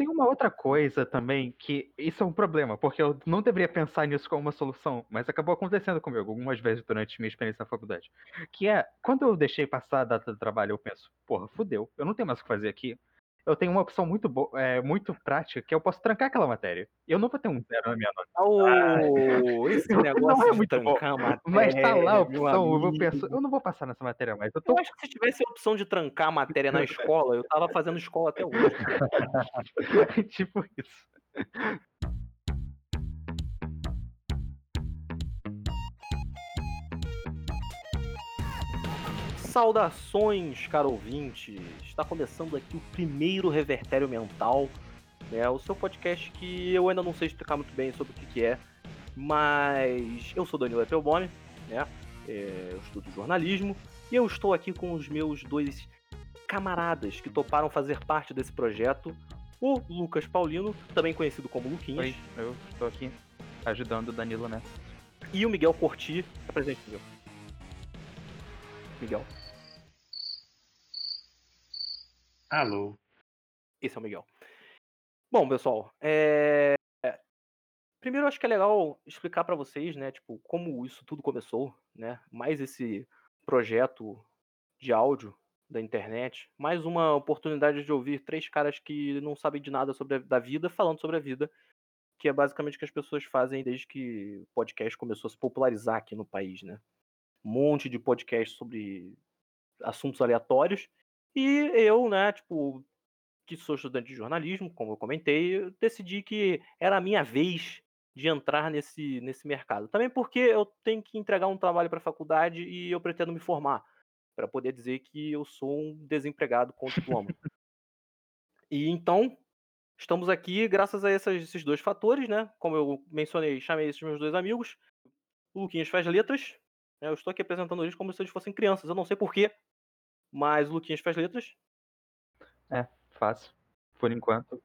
Tem uma outra coisa também que isso é um problema, porque eu não deveria pensar nisso como uma solução, mas acabou acontecendo comigo algumas vezes durante minha experiência na faculdade. Que é, quando eu deixei passar a data do trabalho, eu penso, porra, fudeu, eu não tenho mais o que fazer aqui eu tenho uma opção muito, é, muito prática, que eu posso trancar aquela matéria. Eu não vou ter um zero na minha nota. Oh, esse negócio não é muito bom, matéria, Mas tá lá a opção, eu eu não vou passar nessa matéria mais. Eu, tô... eu acho que se tivesse a opção de trancar a matéria na escola, eu tava fazendo escola até hoje. tipo isso. Saudações, caro ouvinte! Está começando aqui o primeiro Revertério Mental, né? O seu podcast que eu ainda não sei explicar muito bem sobre o que, que é, mas eu sou Danilo Appelbaum, né? É, eu estudo jornalismo e eu estou aqui com os meus dois camaradas que toparam fazer parte desse projeto, o Lucas Paulino, também conhecido como Luquinhas. Oi, eu estou aqui ajudando o Danilo nessa. E o Miguel Corti, apresente, Miguel. Miguel. Alô. Esse é o Miguel. Bom, pessoal, é... primeiro acho que é legal explicar para vocês, né, tipo, como isso tudo começou, né? Mais esse projeto de áudio da internet, mais uma oportunidade de ouvir três caras que não sabem de nada sobre a da vida falando sobre a vida, que é basicamente o que as pessoas fazem desde que o podcast começou a se popularizar aqui no país, né? Um monte de podcast sobre assuntos aleatórios e eu, né, tipo, que sou estudante de jornalismo, como eu comentei, decidi que era a minha vez de entrar nesse, nesse mercado. Também porque eu tenho que entregar um trabalho para a faculdade e eu pretendo me formar, para poder dizer que eu sou um desempregado com diploma. e então, estamos aqui graças a esses, esses dois fatores, né? Como eu mencionei, chamei esses meus dois amigos. O Luquinhas faz letras. Né? Eu estou aqui apresentando eles como se eles fossem crianças. Eu não sei porquê, mas o Luquinhas faz letras? É, fácil. Por enquanto.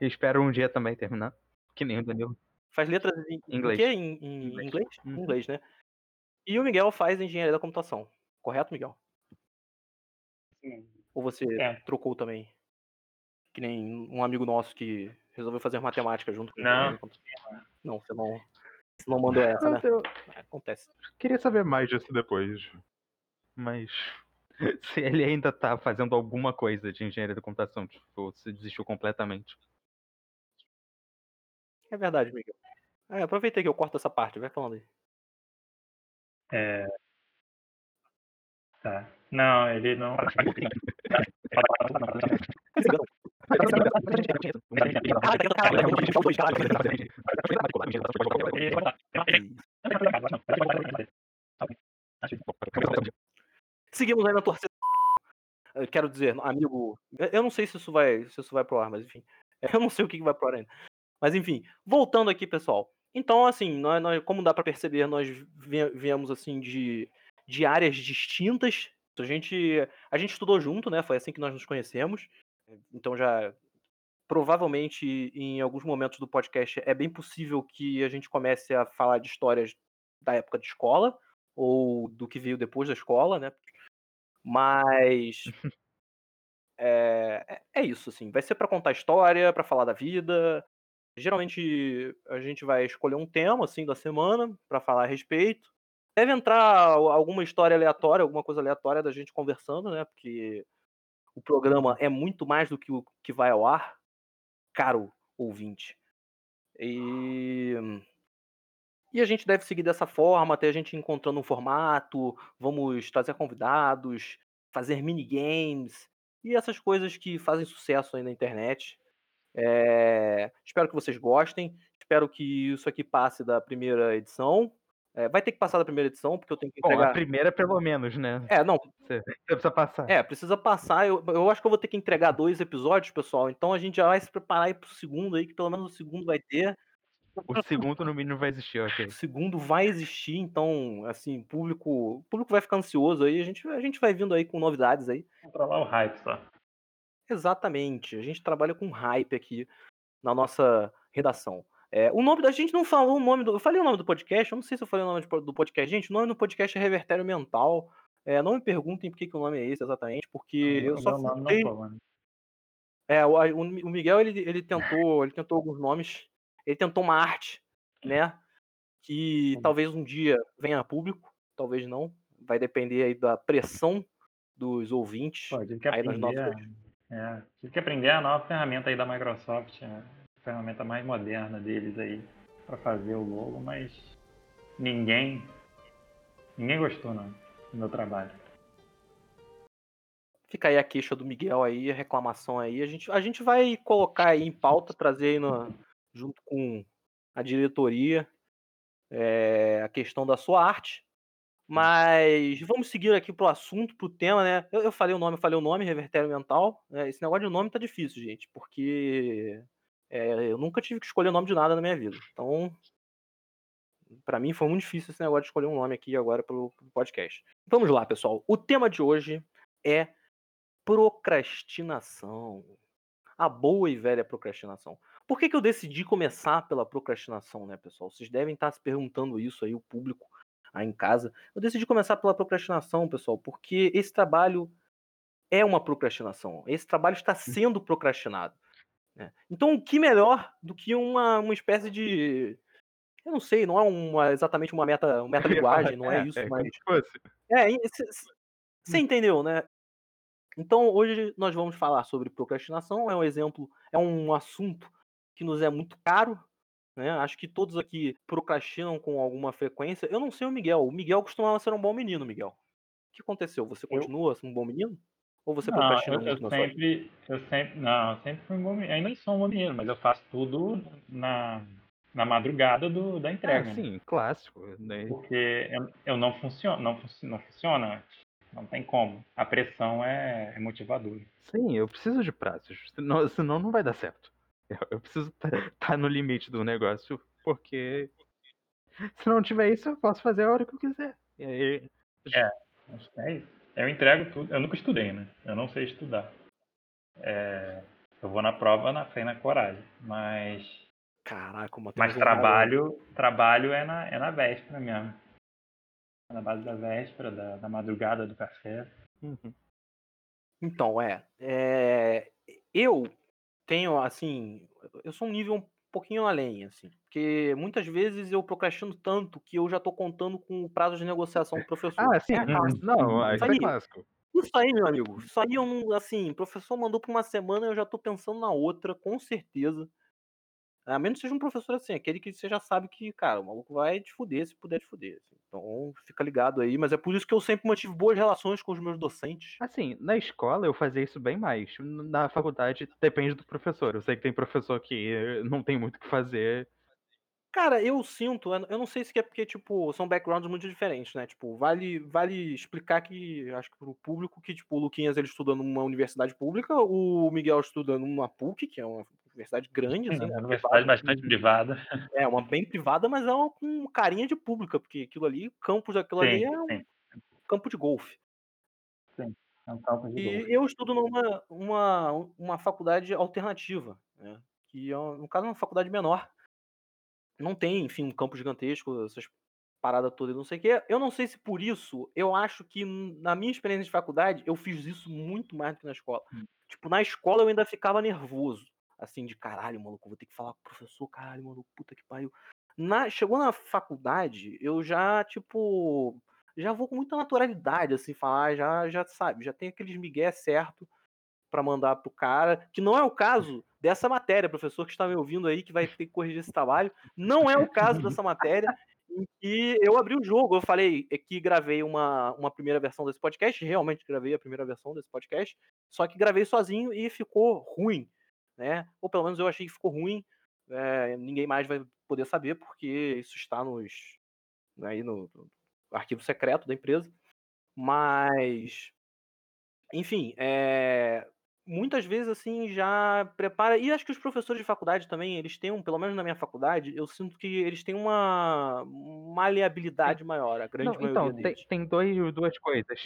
Espero um dia também terminar. Que nem o Danilo. Faz letras em inglês. Em, em, em inglês? Inglês? Uhum. inglês, né? E o Miguel faz engenharia da computação. Correto, Miguel? Sim. Ou você é. trocou também? Que nem um amigo nosso que resolveu fazer matemática junto com Não. Não, você não. Você não mandou essa, né? Eu... Acontece. Queria saber mais disso depois. Mas se ele ainda tá fazendo alguma coisa de engenharia da computação, tipo, se desistiu completamente. É verdade, Miguel. É, aproveitei que eu corto essa parte, vai falando aí. É. Tá. Não, ele não. Seguimos aí na torcida. Quero dizer, amigo. Eu não sei se isso vai, se isso vai pro ar, mas enfim. Eu não sei o que vai pro ar ainda. Mas enfim, voltando aqui, pessoal. Então, assim, nós, nós como dá para perceber, nós viemos assim de, de áreas distintas. A gente, a gente estudou junto, né? Foi assim que nós nos conhecemos. Então já provavelmente em alguns momentos do podcast é bem possível que a gente comece a falar de histórias da época de escola ou do que veio depois da escola, né? Mas é, é isso, assim. Vai ser para contar história, para falar da vida. Geralmente a gente vai escolher um tema assim da semana para falar a respeito. Deve entrar alguma história aleatória, alguma coisa aleatória da gente conversando, né? Porque o programa é muito mais do que o que vai ao ar, caro ouvinte. E e a gente deve seguir dessa forma, até a gente encontrando um formato, vamos trazer convidados, fazer minigames e essas coisas que fazem sucesso aí na internet. É... Espero que vocês gostem, espero que isso aqui passe da primeira edição. É, vai ter que passar da primeira edição, porque eu tenho que entregar... Bom, a primeira pelo menos, né? É, não. Você precisa passar. É, precisa passar. Eu, eu acho que eu vou ter que entregar dois episódios, pessoal. Então a gente já vai se preparar aí pro segundo aí, que pelo menos o segundo vai ter. O segundo, no mínimo, vai existir, ok. O segundo vai existir, então, assim, público, o público vai ficar ansioso aí. A gente, a gente vai vindo aí com novidades aí. Controlar o hype só. Exatamente. A gente trabalha com hype aqui na nossa redação. É, o nome da gente não falou o nome do. Eu falei o nome do podcast, eu não sei se eu falei o nome do podcast. Gente, o nome do podcast é Revertério Mental. É, não me perguntem por que, que o nome é esse exatamente, porque não, eu só. Não, não, não, É, o, o o Miguel, ele, ele tentou, ele tentou alguns nomes. Ele tentou uma arte, né? Que Hum. talvez um dia venha a público, talvez não. Vai depender aí da pressão dos ouvintes. Pô, tive que aí aprender. nossas. a- É, tive que aprender a nova ferramenta aí da Microsoft, né? a ferramenta mais moderna deles aí pra fazer o logo, mas ninguém ninguém gostou não do meu trabalho. Fica aí a queixa do Miguel aí, a reclamação aí. A gente, a gente vai colocar aí em pauta, trazer aí no- junto com a diretoria é, a questão da sua arte. Mas vamos seguir aqui pro assunto, pro tema, né? Eu, eu falei o nome, eu falei o nome, Revertério Mental. né? Esse negócio de nome tá difícil, gente, porque é, eu nunca tive que escolher nome de nada na minha vida. Então, pra mim foi muito difícil esse negócio de escolher um nome aqui agora pro, pro podcast. Vamos lá, pessoal. O tema de hoje é procrastinação. A boa e velha procrastinação. Por que, que eu decidi começar pela procrastinação, né, pessoal? Vocês devem estar se perguntando isso aí, o público aí em casa. Eu decidi começar pela procrastinação, pessoal, porque esse trabalho é uma procrastinação. Esse trabalho está sendo procrastinado. né? Então, o que melhor do que uma, uma espécie de. Eu não sei, não é uma, exatamente uma meta, uma metalinguagem, não é, isso, é mas. É, você entendeu, né? Então, hoje nós vamos falar sobre procrastinação. É um exemplo, é um assunto que nos é muito caro. Né? Acho que todos aqui procrastinam com alguma frequência. Eu não sei o Miguel. O Miguel costumava ser um bom menino, Miguel. O que aconteceu? Você Eu- continua sendo um bom menino? Ou você Não, procrastina eu, eu muito vida? sempre, eu sempre, não, eu sempre fui um bom menino. Ainda sou um bom menino, mas eu faço tudo na, na madrugada do, da Ah, entrega. né? sim, clássico. Né? Porque eu, eu não funciona, não, não funciona antes. Não tem como. A pressão é, é motivadora. Sim, eu preciso de prazos. Senão, senão não vai dar certo. Eu, eu preciso estar no limite do negócio, porque se não tiver isso, eu posso fazer a hora que eu quiser. E aí, Acho que é isso. Eu entrego tudo. Eu nunca estudei, né? Eu não sei estudar. É, eu vou na prova na fé e na coragem. Mas, Caraca, uma mas trabalho, trabalho é na, é na véspera mesmo. É na base da véspera, da, da madrugada do café. uhum. Então, é, é, Eu tenho, assim. Eu sou um nível um pouquinho além, assim. Porque muitas vezes eu procrastino tanto que eu já tô contando com o prazo de negociação do professor. Ah, sim. É clássico. Não, isso é Aí- clássico. Isso aí, meu amigo. Isso aí eu não. Assim, o professor mandou pra uma semana, eu já tô pensando na outra, com certeza. A menos que seja um professor assim, aquele que você já sabe que, cara, o maluco vai te fuder se puder te fuder. assim. Então, fica ligado aí. Mas é por isso que eu sempre mantive boas relações com os meus docentes. Assim, na escola eu fazia isso bem mais. Na faculdade depende do professor. Eu sei que tem professor que não tem muito o que fazer. Cara, eu sinto, eu eu não sei se é porque, tipo, são backgrounds muito diferentes, né? Tipo, vale, vale explicar que, acho que pro público, que, tipo, o Luquinhas ele estuda numa universidade pública, o Miguel estuda numa PUC, que é uma universidade grande, assim, É né? uma universidade bastante privada. É, uma bem privada, mas é uma com carinha de pública, porque aquilo ali, o campus daquilo ali Sim, é um sim. campo de golfe. É um campo de E golfe. eu estudo numa uma, uma faculdade alternativa, né? Que, é, no caso, é uma faculdade menor. Não tem, enfim, um campo gigantesco, essas paradas todas, não sei o quê. Eu não sei se por isso, eu acho que na minha experiência de faculdade, eu fiz isso muito mais do que na escola. Hum. Tipo, na escola eu ainda ficava nervoso. Assim, de caralho, maluco, vou ter que falar com o professor, caralho, maluco, puta que pariu. Na, chegou na faculdade, eu já, tipo, já vou com muita naturalidade, assim, falar, já, já sabe, já tem aqueles migué certo pra mandar pro cara, que não é o caso dessa matéria, professor que está me ouvindo aí, que vai ter que corrigir esse trabalho, não é o caso dessa matéria, em que eu abri o jogo, eu falei que gravei uma, uma primeira versão desse podcast, realmente gravei a primeira versão desse podcast, só que gravei sozinho e ficou ruim, né? Ou pelo menos eu achei que ficou ruim, é, ninguém mais vai poder saber, porque isso está nos aí no, no arquivo secreto da empresa. Mas, enfim, é, muitas vezes assim já prepara. E acho que os professores de faculdade também, eles têm, um, pelo menos na minha faculdade, eu sinto que eles têm uma maleabilidade maior, a grande Não, maioria então, tem, deles. tem dois, duas coisas.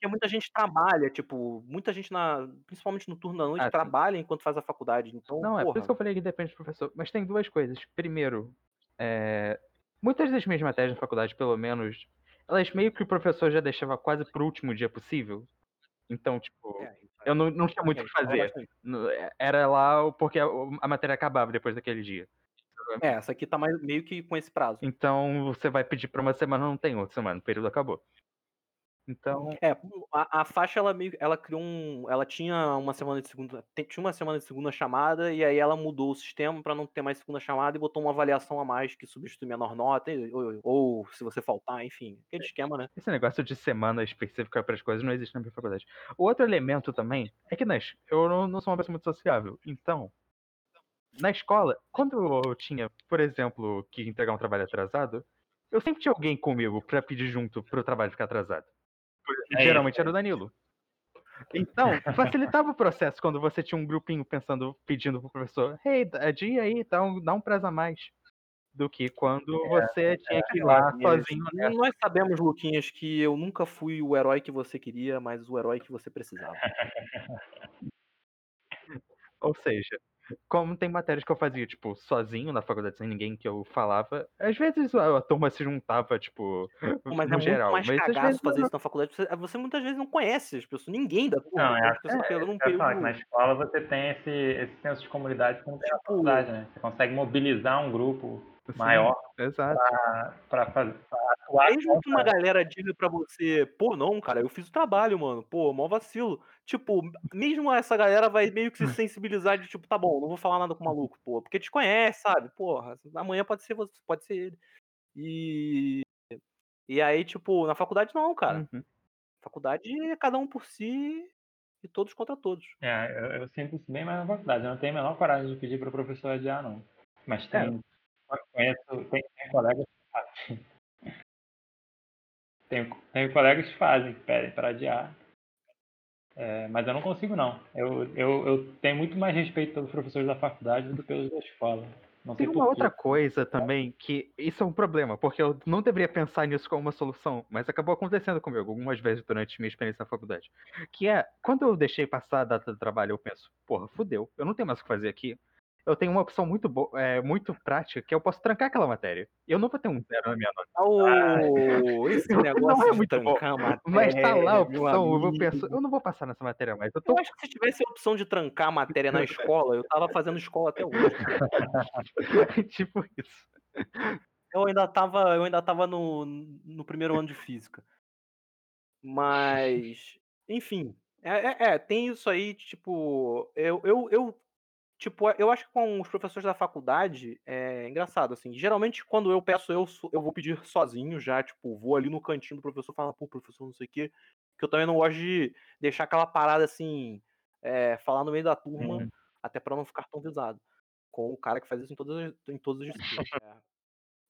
Porque muita gente trabalha, tipo, muita gente na. Principalmente no turno da noite, Ah, sim. trabalha enquanto faz a faculdade. Então, Não, é por porra, isso que eu falei que depende do professor. Mas tem duas coisas. Primeiro, é, muitas das minhas matérias na faculdade, pelo menos, elas meio que o professor já deixava quase pro último dia possível. Então, tipo, É, eu não, não tinha muito o é, que fazer. Era lá porque a, a matéria acabava depois daquele dia. É, essa aqui tá mais, meio que com esse prazo. Então você vai pedir pra uma semana, não tem outra semana, o período acabou. Então, É, a, a faixa ela meio, ela criou um, ela tinha uma semana de segunda, tinha uma semana de segunda chamada e aí ela mudou o sistema pra não ter mais segunda chamada e botou uma avaliação a mais que substitui menor nota ou, ou se você faltar, enfim, aquele esquema, né? esse negócio de semana específica para as coisas não existe na minha faculdade. O outro elemento também é que nas, eu não, não sou uma pessoa muito sociável. Então, na escola, quando eu tinha, por exemplo, que entregar um trabalho atrasado, eu sempre tinha alguém comigo pra pedir junto pro trabalho ficar atrasado. É Geralmente isso, era o Danilo. Então, facilitava o processo quando você tinha um grupinho pensando, pedindo pro professor, hey, adia aí, dá um, dá um prazo a mais. Do que quando você tinha que ir lá sozinho. n- Nós sabemos, Luquinhas, que eu nunca fui o herói que você queria, mas o herói que você precisava. Ou seja, como tem matérias que eu fazia, tipo, sozinho na faculdade, sem ninguém que eu falava, às vezes a, a turma se juntava, tipo, Mas no é geral. muito mais mas às vezes fazer não. isso na faculdade. Você, você muitas vezes não conhece as pessoas, ninguém da turma. Não, é, as pessoas é, um eu ia falar que período. na escola você tem esse, esse senso de comunidade que não tem na Tipo, faculdade, né? Você consegue mobilizar um grupo Maior Exato. pra, fazer, pra atuar Mesmo que uma galera diga pra você, pô, não, cara, eu fiz o trabalho, mano, pô, mó vacilo. Tipo, mesmo essa galera vai meio que se sensibilizar de tipo, tá bom, não vou falar nada com o maluco, pô, porque te conhece, sabe? Porra, amanhã pode ser você, pode ser ele. E. E aí, tipo, na faculdade não, cara. Uhum. Faculdade é cada um por si e todos contra todos. É, eu, eu sinto isso bem mais na faculdade. Eu não tenho a menor coragem de pedir pro professor adiar, não. Mas É. tem, conheço, tem, tem colegas que fazem. Tem, tem colegas que fazem, que pedem para adiar. É, mas eu não consigo, não. Eu, eu, eu tenho muito mais respeito pelos professores da faculdade do que pelos da escola. Não Tem uma outra coisa também que isso é um problema, porque eu não deveria pensar nisso como uma solução, mas acabou acontecendo comigo algumas vezes durante minha experiência na faculdade. Que é, quando eu deixei passar a data do trabalho, eu penso, porra, fudeu, eu não tenho mais o que fazer aqui. Eu tenho uma opção muito boa, é, muito prática, que eu posso trancar aquela matéria. Eu não vou ter um zero na minha nota. Oh, esse Não negócio é de muito bom, matéria. Mas tá lá a opção, eu eu não vou passar nessa matéria mais. Eu tô Eu acho que se tivesse a opção de trancar a matéria na escola, eu tava fazendo escola até hoje. tipo isso. Eu ainda tava, eu ainda tava no, no primeiro ano de física. Mas, enfim, é, é- é, tem isso aí, tipo, eu, eu, eu, tipo, eu acho que com os professores da faculdade é engraçado, assim, geralmente quando eu peço, eu, eu vou pedir sozinho já, tipo, vou ali no cantinho do professor falar, pô, professor, não sei o quê, que eu também não gosto de deixar aquela parada assim, é, falar no meio da turma, Uhum. até pra não ficar tão visado, com o cara que faz isso em todas as, em todas as disciplinas. É.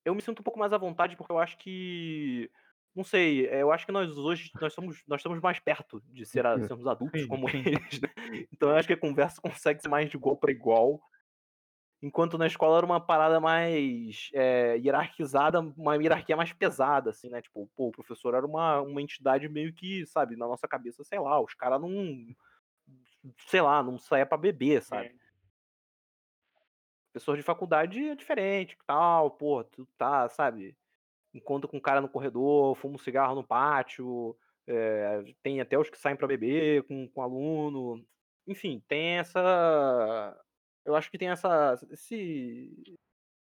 Eu me sinto um pouco mais à vontade porque eu acho que não sei, é, eu acho que nós hoje nós somos nós estamos mais perto de ser a- sermos adultos como eles, né? Então eu acho que a conversa consegue ser mais de igual para igual. Enquanto na escola era uma parada mais é, hierarquizada, uma hierarquia mais pesada, assim, né? Tipo, pô, o professor era uma, uma entidade meio que, sabe, na nossa cabeça, sei lá, os caras não. Sei lá, não saia pra beber, sabe? Professor de faculdade é diferente, tal, pô, tu tá, sabe? Encontra com um cara no corredor, fuma um cigarro no pátio, é, tem até os que saem pra beber com, com aluno. Enfim, tem essa. Eu acho que tem essa. Esse,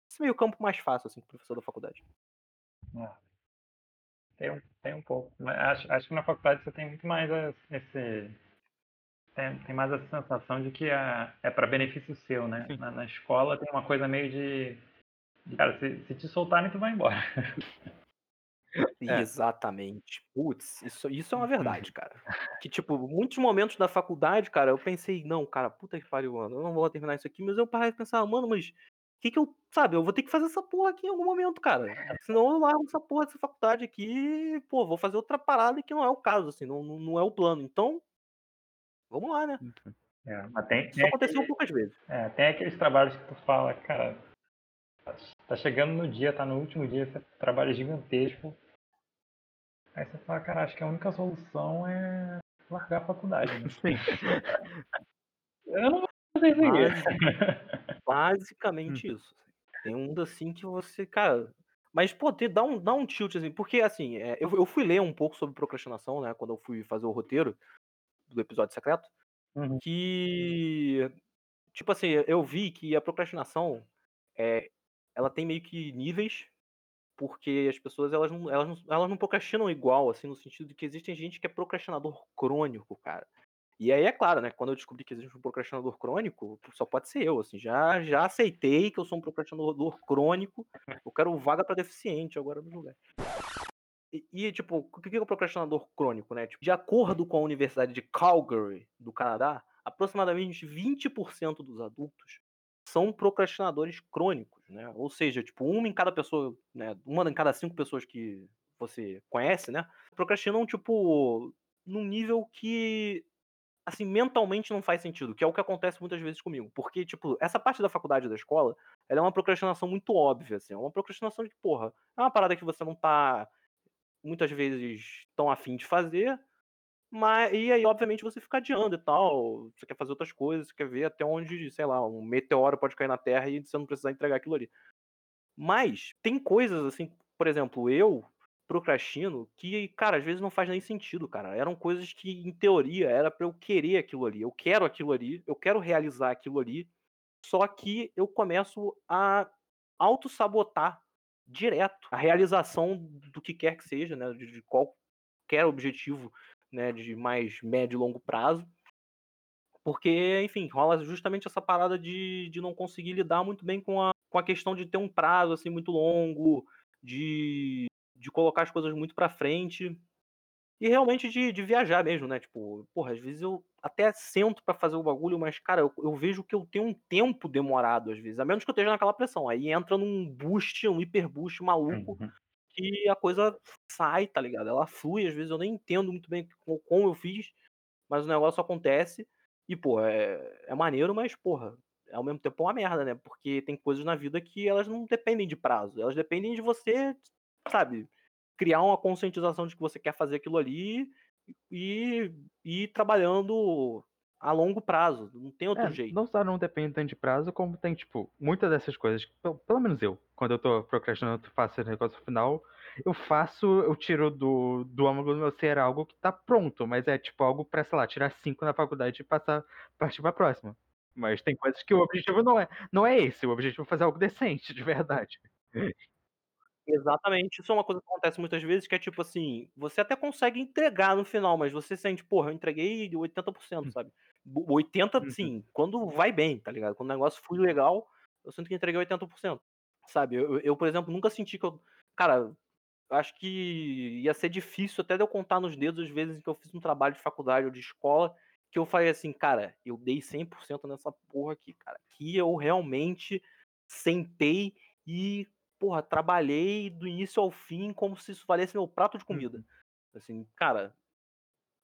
esse meio campo mais fácil, assim, com o professor da faculdade. É. Tem, um- tem um pouco. Mas acho, acho que na faculdade você tem muito mais esse. Tem, tem mais essa sensação de que é, é para benefício seu, né? Na, na escola tem uma coisa meio de. Cara, se, se te soltarem, tu vai embora. É. Exatamente. Putz, isso, isso é uma verdade, cara. Que, tipo, muitos momentos da faculdade, cara, eu pensei, não, cara, puta que pariu, mano, eu não vou terminar isso aqui, mas eu parei de pensar, mano, mas o que que eu, sabe, eu vou ter que fazer essa porra aqui em algum momento, cara. Senão eu largo essa porra dessa faculdade aqui e, pô, vou fazer outra parada que não é o caso, assim, não, não não é o plano. Então, vamos lá, né? É, mas tem, Isso tem, aconteceu aquele- poucas vezes. é, tem aqueles trabalhos que tu fala, cara, tá- chegando no dia, tá no último dia, você trabalha gigantesco. Aí você fala, cara, acho que a única solução é largar a faculdade. Né? Eu não vou fazer isso. Basicamente isso. Tem um assim que você, cara. Mas, pô, te- dá um, dá um tilt, assim, porque, assim, é, eu, eu fui ler um pouco sobre procrastinação, né, quando eu fui fazer o roteiro do episódio secreto, Uhum. que, tipo assim, eu vi que a procrastinação, é, ela tem meio que níveis, porque as pessoas, elas não, elas, não, elas não procrastinam igual, assim, no sentido de que existe gente que é procrastinador crônico, cara. E aí, é claro, né, quando eu descobri que existe um procrastinador crônico, só pode ser eu, assim, já, já aceitei que eu sou um procrastinador crônico, eu quero vaga pra deficiente agora no lugar. E, e, tipo, o que é o procrastinador crônico, né? Tipo, de acordo com a Universidade de Calgary, do Canadá, aproximadamente 20% dos adultos são procrastinadores crônicos, né? Ou seja, tipo, uma em cada pessoa, né? Uma em cada cinco pessoas que você conhece, né? Procrastinam, tipo, num nível que, assim, mentalmente não faz sentido, que é o que acontece muitas vezes comigo. Porque, tipo, essa parte da faculdade da escola, ela é uma procrastinação muito óbvia, assim. É uma procrastinação de, porra, é uma parada que você não tá muitas vezes tão afim de fazer, mas e aí, obviamente, você fica adiando e tal. Você quer fazer outras coisas, você quer ver até onde, sei lá, um meteoro pode cair na Terra e você não precisar entregar aquilo ali. Mas tem coisas assim, por exemplo, eu procrastino que, cara, às vezes não faz nem sentido, cara. Eram coisas que, em teoria, era para eu querer aquilo ali. Eu quero aquilo ali, eu quero realizar aquilo ali, só que eu começo a auto-sabotar direto a realização do que quer que seja, né, de, de qualquer objetivo, né, de mais médio e longo prazo, porque, enfim, rola justamente essa parada de, de não conseguir lidar muito bem com a, com a questão de ter um prazo assim muito longo, de, de colocar as coisas muito para frente e realmente de, de viajar mesmo, né? Tipo, porra, às vezes eu até sento para fazer o bagulho, mas, cara, eu, eu, vejo que eu tenho um tempo demorado, às vezes, a menos que eu esteja naquela pressão. Aí entra num boost, um hiper boost maluco, Uhum. Que a coisa sai, tá ligado? Ela flui, às vezes eu nem entendo muito bem como eu fiz, mas o negócio acontece. E, pô, é, é maneiro, mas, porra, ao mesmo tempo é uma merda, né? Porque tem coisas na vida que elas não dependem de prazo, elas dependem de você, sabe, criar uma conscientização de que você quer fazer aquilo ali e ir trabalhando a longo prazo. Não tem outro É, jeito. não só não depende tanto de prazo, como tem, tipo, muitas dessas coisas, pelo, pelo menos eu, quando eu tô procrastinando, faço esse negócio final, eu faço, eu tiro do, do âmago do meu ser algo que tá pronto, mas é tipo algo pra, sei lá, tirar cinco na faculdade e passar, partir pra próxima. Mas tem coisas que o objetivo não é, não é esse, o objetivo é fazer algo decente, de verdade. Exatamente, isso é uma coisa que acontece muitas vezes, que é tipo assim, você até consegue entregar no final, mas você sente, porra, eu entreguei 80%, sabe? 80, Uhum. sim, quando vai bem, tá ligado? Quando o negócio foi legal, eu sinto que entreguei 80%, sabe? Eu, eu, por exemplo, nunca senti que eu. Cara, acho que ia ser difícil até de eu contar nos dedos as vezes que eu fiz um trabalho de faculdade ou de escola, que eu falei assim, cara, eu dei 100% nessa porra aqui, cara. Que eu realmente sentei e porra, trabalhei do início ao fim como se isso valesse meu prato de comida. Uhum. Assim, cara,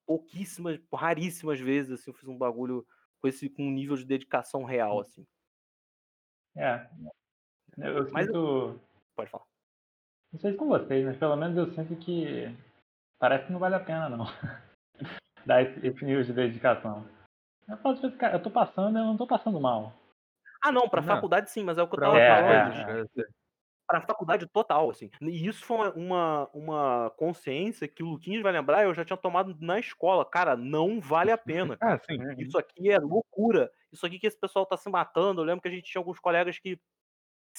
pouquíssimas, raríssimas vezes assim, eu fiz um bagulho com esse com um nível de dedicação real, Uhum. assim. É. Eu Mas- sinto. Pode falar. Não sei se com vocês, mas pelo menos eu sinto que parece que não vale a pena não. Dar esse, esse nível de dedicação. Eu falo, tipo, cara, eu tô passando, eu não tô passando mal. Ah, não, pra Não. faculdade sim, mas é o que eu tava É, falando. é, é, Pra faculdade total, assim. E isso foi uma, uma consciência que o Luquinhas vai lembrar, eu já tinha tomado na escola. Cara, não vale a pena. Ah, sim. Uhum. Isso aqui é loucura. Isso aqui que esse pessoal tá se matando. Eu lembro que a gente tinha alguns colegas que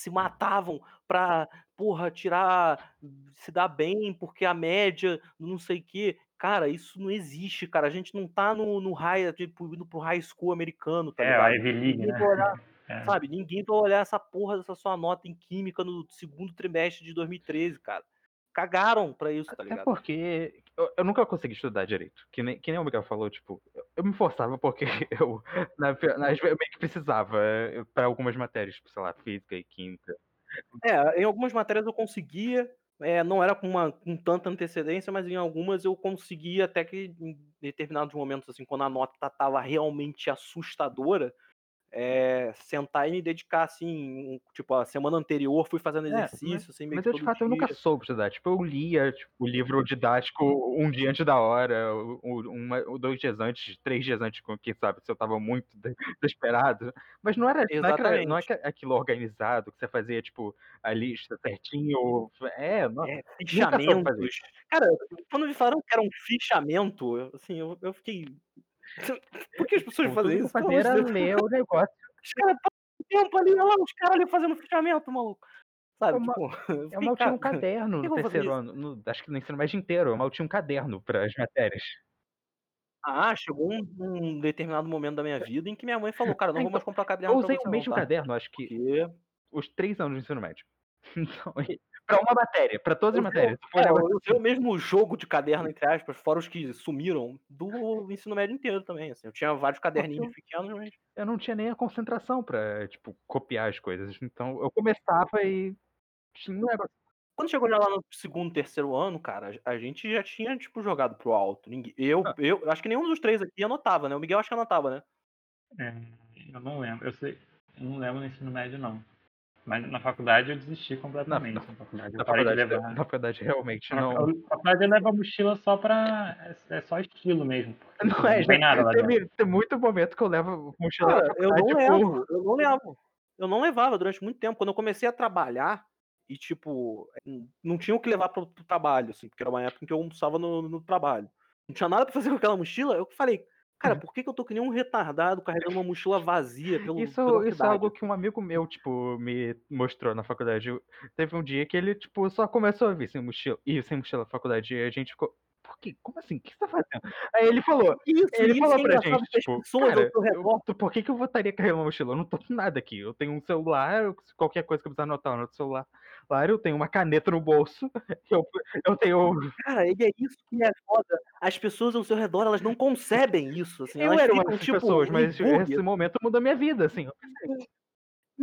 se matavam pra, porra, tirar, se dar bem, porque a média, não sei o quê. Cara, isso não existe, cara. A gente não tá no, no high, tipo, indo pro high school americano, tá É, a ligado? Ivy League, Ninguém né? vai olhar, É. sabe? Ninguém vai olhar essa porra dessa sua nota em química no segundo trimestre de 2013, cara. Cagaram pra isso, tá Até ligado? porque eu, eu nunca consegui estudar direito. Que nem, que nem o Miguel falou, tipo, eu, eu me forçava porque eu, na, na, eu meio que precisava eh, pra algumas matérias, tipo, sei lá, física e química. É, em algumas matérias eu conseguia, é, não era com, uma, com tanta antecedência, mas em algumas eu conseguia até que em determinados momentos, assim, quando a nota tava realmente assustadora, é, sentar e me dedicar, assim, um- tipo, a semana anterior fui fazendo É, mas- exercício, assim, Mas eu, de fato, eu nunca dia. soube estudar. Tipo, eu lia tipo, o livro didático um dia antes da hora, uma, dois dias antes, três dias antes, quem sabe, se eu tava muito de- desesperado. Mas não era, não é, era- não é que aquilo organizado, que você fazia, tipo, a lista certinho. É, não, É, fichamentos. Cara, quando me falaram que era um fichamento, assim, eu, eu fiquei. Por que as pessoas fazem eu isso? Era Deus. ler o negócio. Os caras passam tempo ali, olha lá, os caras ali fazendo fechamento, maluco. Sabe, Eu ma- tipo, eu Eu fiquei, mal tinha um caderno no eu fazer terceiro ano, no- acho que no ensino médio inteiro, eu mal tinha um caderno para as matérias. Ah, chegou um, um determinado momento da minha vida em que minha mãe falou, cara, não vou Então, mais comprar Eu caderno pra usei o mesmo tá? caderno, acho que Porque os três anos do ensino médio. Então, para uma matéria, para todas as matérias. É, negócio eu usei assim, o mesmo jogo de caderno, entre aspas, fora os que sumiram, do ensino médio inteiro também. Assim. Eu tinha vários caderninhos eu, pequenos, mas. eu não tinha nem a concentração para, tipo, copiar as coisas. Então, eu começava e tinha um negócio. Quando chegou já lá no segundo, terceiro ano, cara, a gente já tinha, tipo, jogado pro alto. Ninguém, eu, Ah, eu, acho que nenhum dos três aqui anotava, né? O Miguel acho que anotava, né? É, eu não lembro. Eu sei. Eu não lembro no ensino médio não. Mas na faculdade eu desisti completamente. na, Na faculdade na faculdade, levar. na faculdade, realmente Na não. na faculdade eu levo a mochila só pra. É é só estilo mesmo. Não é, não tem nada lá teve, tem muito momento que eu levo mochila Cara, eu não levo, eu não levo. Eu não levava durante muito tempo. Quando eu comecei a trabalhar e, tipo, não tinha o que levar pro, pro trabalho, assim, porque era uma época em que eu almoçava no, no trabalho. Não tinha nada pra fazer com aquela mochila. Eu falei, cara, por que, que eu tô que nem um retardado carregando uma mochila vazia pelo, pela Isso, isso é algo que um amigo meu, tipo, me mostrou na faculdade. Teve um dia que ele, tipo, só começou a vir sem mochila, ir sem mochila na faculdade. E a gente ficou, por quê? Como assim? O que você tá fazendo? Aí ele falou, Isso, ele isso falou é pra gente, tipo, cara, eu- tu- por que, que eu estaria carregando uma mochila? Eu não tô com nada aqui. Eu tenho um celular, eu- qualquer coisa que eu precisar anotar no celular. Claro, eu tenho uma caneta no bolso, eu, eu tenho. Cara, e é isso que é foda. As pessoas ao seu redor, elas não concebem isso, assim. Eu Elas era uma tipo, pessoas, mas esse momento mudou minha vida, assim. eu pensei,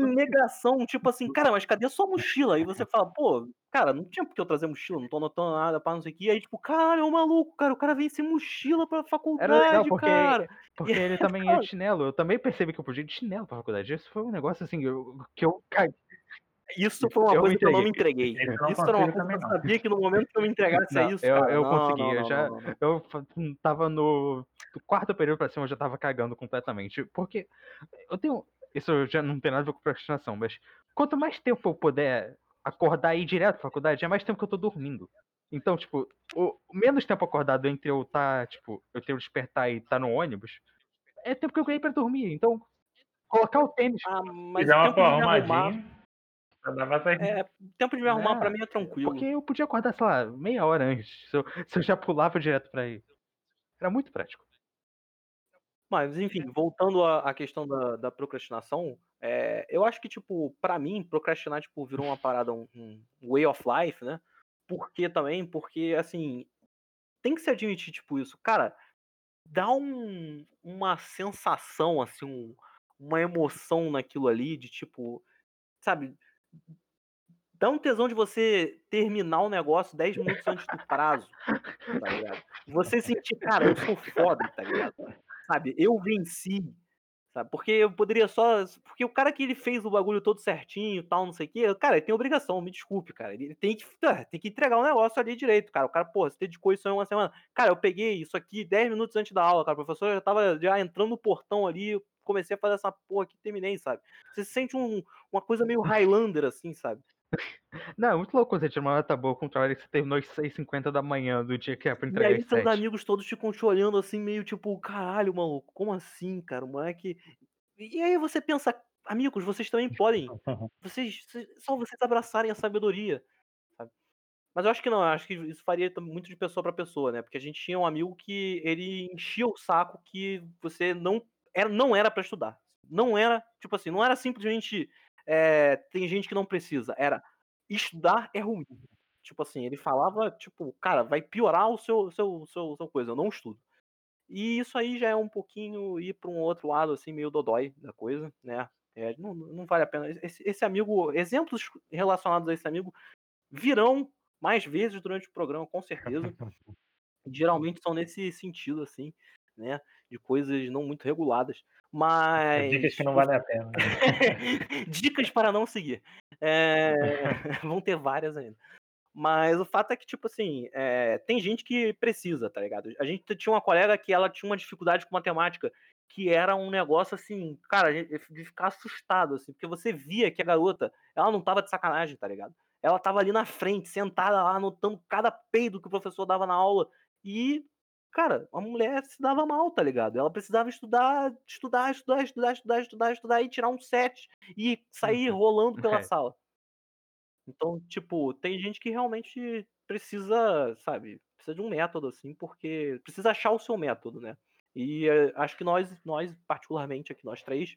negação, tipo assim, cara, mas cadê a sua mochila? Aí você fala, pô, cara, não tinha por que eu trazer mochila, não tô anotando nada, pá, não sei o que. Aí, tipo, cara, é um maluco, cara, o cara vem sem mochila pra Era legal faculdade, porque, cara. porque E ele também ia de chinelo. Eu também percebi que eu podia ir de chinelo pra faculdade. Isso foi um negócio assim eu- que eu caí. Isso foi uma Eu coisa que eu não me entreguei. Eu não Isso era uma coisa que eu também, não. sabia que no momento que eu me entregasse Não, isso, eu, cara, eu não, consegui. eu já, eu hum, tava no quarto período pra cima, eu já tava cagando completamente. Porque eu tenho. Isso já não tem nada a ver com procrastinação, mas quanto mais tempo eu puder acordar e ir direto pra faculdade, é mais tempo que eu tô dormindo. Então, tipo, o menos tempo acordado entre eu tá, tipo, eu ter o despertar e tá no ônibus, é tempo que eu ganhei pra dormir. Então, colocar o tênis. Ah, mas fizer o uma tempo de me arrumar, pra é, tempo de me arrumar pra Né? mim é tranquilo. Porque eu podia acordar, sei lá, meia hora antes. Se eu, se eu já pulava direto pra ir. Era muito prático. Mas, enfim, voltando à questão da, da procrastinação, é, eu acho que, tipo, pra mim, procrastinar, tipo, virou uma parada, um, um way of life, né? Por que também? Porque, assim, tem que se admitir, tipo, isso. Cara, dá um, uma sensação, assim, um- uma emoção naquilo ali, de, tipo, sabe? Dá um tesão de você terminar o negócio 10 minutos antes do prazo, tá ligado? Você sentir, cara, eu sou foda, tá ligado? Sabe, eu venci, sabe? Porque eu poderia só. Porque o cara que ele fez o bagulho todo certinho tal, não sei o quê, cara, ele tem obrigação, me desculpe, cara. Ele tem que, tem que entregar o negócio ali direito, cara. O cara, pô, você dedicou isso aí uma semana. Cara, eu peguei isso aqui 10 minutos antes da aula, cara. O professor já tava já entrando no portão ali, comecei a fazer essa porra aqui terminei, sabe? Você sente um- uma coisa meio Highlander, assim, sabe? Não, é muito louco você tirar uma nota boa com um trabalho que você terminou às 6h50 da manhã do dia que é pra E entregar aí às seus 7. amigos todos ficam te olhando assim, meio tipo, caralho, maluco, como assim, cara? O moleque. E aí você pensa, amigos, vocês também podem. Vocês, só vocês abraçarem a sabedoria. sabe? Mas eu acho que não, eu acho que isso faria muito de pessoa pra pessoa, né? Porque a gente tinha um amigo que ele enchia o saco que você não era, não era para estudar. Não era, tipo assim, não era simplesmente é, tem gente que não precisa. Era estudar é ruim. Tipo assim, ele falava, tipo, cara, vai piorar o seu, seu, seu, seu coisa, eu não estudo. E isso aí já é um pouquinho ir para um outro lado, assim, meio dodói da coisa, né? É, não, não vale a pena. Esse, esse amigo, exemplos relacionados a esse amigo virão mais vezes durante o programa, com certeza. Geralmente são nesse sentido, assim, né? De coisas não muito reguladas. Mas. Dicas que não valem a pena. Dicas para não seguir. É, Vão ter várias ainda. Mas o fato é que, tipo assim, é, tem gente que precisa, tá ligado? A gente tinha uma colega que ela tinha uma dificuldade com matemática, que era um negócio assim, cara, de ficar assustado, assim, porque você via que a garota, ela não tava de sacanagem, tá ligado? Ela tava ali na frente, sentada lá, anotando cada peido que o professor dava na aula. E, cara, a mulher se dava mal, tá ligado? Ela precisava estudar, estudar, estudar, estudar, estudar, estudar, estudar e tirar um set e sair Uhum. rolando pela É. sala. Então, tipo, tem gente que realmente precisa, sabe, precisa de um método, assim, porque precisa achar o seu método, né? E eh, acho que nós, nós, particularmente aqui, nós três,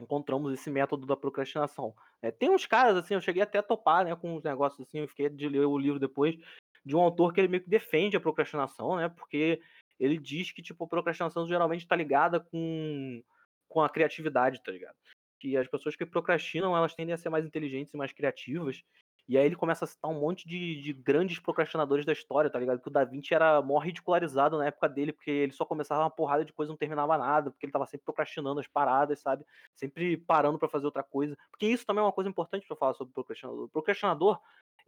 encontramos esse método da procrastinação. É, tem uns caras, assim, eu cheguei até a topar, né, com uns negócios assim, eu fiquei de ler o livro depois, de um autor que ele meio que defende a procrastinação, né, porque ele diz que, tipo, a procrastinação geralmente tá ligada com, com a criatividade, tá ligado? Que as pessoas que procrastinam, elas tendem a ser mais inteligentes e mais criativas, e aí ele começa a citar um monte de, de grandes procrastinadores da história, tá ligado? Que o Da Vinci era mó ridicularizado na época dele, porque ele só começava uma porrada de coisa e não terminava nada, porque ele tava sempre procrastinando as paradas, sabe? Sempre parando pra fazer outra coisa. Porque isso também é uma coisa importante pra falar sobre procrastinador. O procrastinador,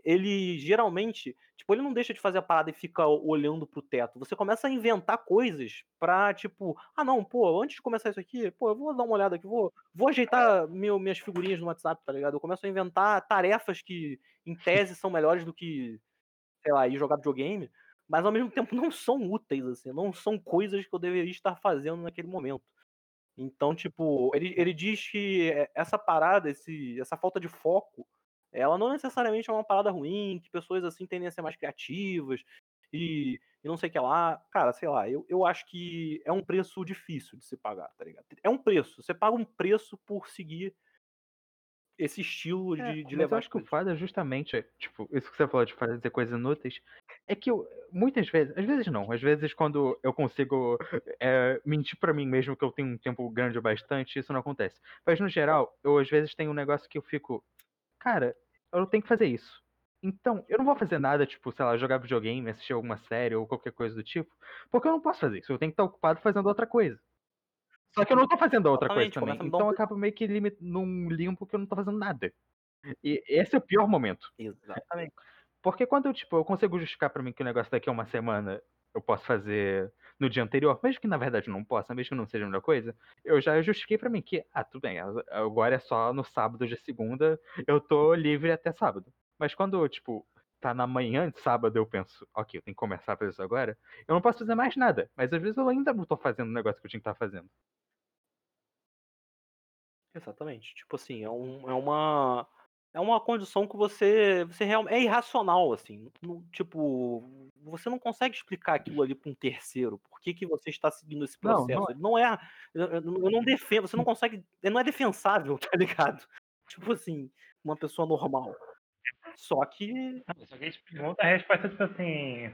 ele geralmente, tipo, ele não deixa de fazer a parada e fica olhando pro teto. Você começa a inventar coisas pra, tipo, ah não, pô, antes de começar isso aqui, pô, eu vou dar uma olhada aqui, vou, vou ajeitar meu, minhas figurinhas no WhatsApp, tá ligado? Eu começo a inventar tarefas que, em tese, são melhores do que, sei lá, ir jogar videogame, mas ao mesmo tempo não são úteis, assim, não são coisas que eu deveria estar fazendo naquele momento. Então, tipo, ele, ele diz que é, essa parada, esse, essa falta de foco, ela não necessariamente é uma parada ruim, que pessoas assim tendem a ser mais criativas e, e não sei o que lá. Cara, sei lá, eu, eu acho que é um preço difícil de se pagar, tá ligado? É um preço, você paga um preço por seguir esse estilo É, de, de mas eu levar acho que o foda é justamente, tipo, isso que você falou de fazer coisas inúteis, é que eu, muitas vezes, às vezes não, às vezes quando eu consigo é, mentir pra mim mesmo que eu tenho um tempo grande bastante, isso não acontece. Mas no geral, eu às vezes tenho um negócio que eu fico, cara, eu tenho que fazer isso. Então, eu não vou fazer nada, tipo, sei lá, jogar videogame, assistir alguma série ou qualquer coisa do tipo, porque eu não posso fazer isso, eu tenho que estar ocupado fazendo outra coisa. Só que eu não tô fazendo outra coisa também. um Então eu acabo meio que num limbo que eu não tô fazendo nada. E esse é o pior momento. Exatamente. Porque quando eu, tipo, eu consigo justificar pra mim que o negócio daqui a uma semana eu posso fazer no dia anterior, mesmo que na verdade não possa, mesmo que não seja a melhor coisa, eu já justifiquei pra mim que, ah, tudo bem, agora é só no sábado de segunda, eu tô livre até sábado. Mas quando, tipo, tá na manhã de sábado, eu penso, ok, eu tenho que começar a fazer isso agora, eu não posso fazer mais nada. Mas às vezes eu ainda não tô fazendo o negócio que eu tinha que estar fazendo. Exatamente. Tipo assim, é, um, é uma. É uma condição que você. você real, é irracional, assim. Não- tipo, você não consegue explicar aquilo ali pra um terceiro. Por que, que você está seguindo esse Não, processo? não é. Ele não é. Eu, não não defendo, você não consegue. Ele não é defensável, tá ligado? Tipo assim, uma pessoa normal. Só que. Só que a gente pergunta a resposta tipo assim,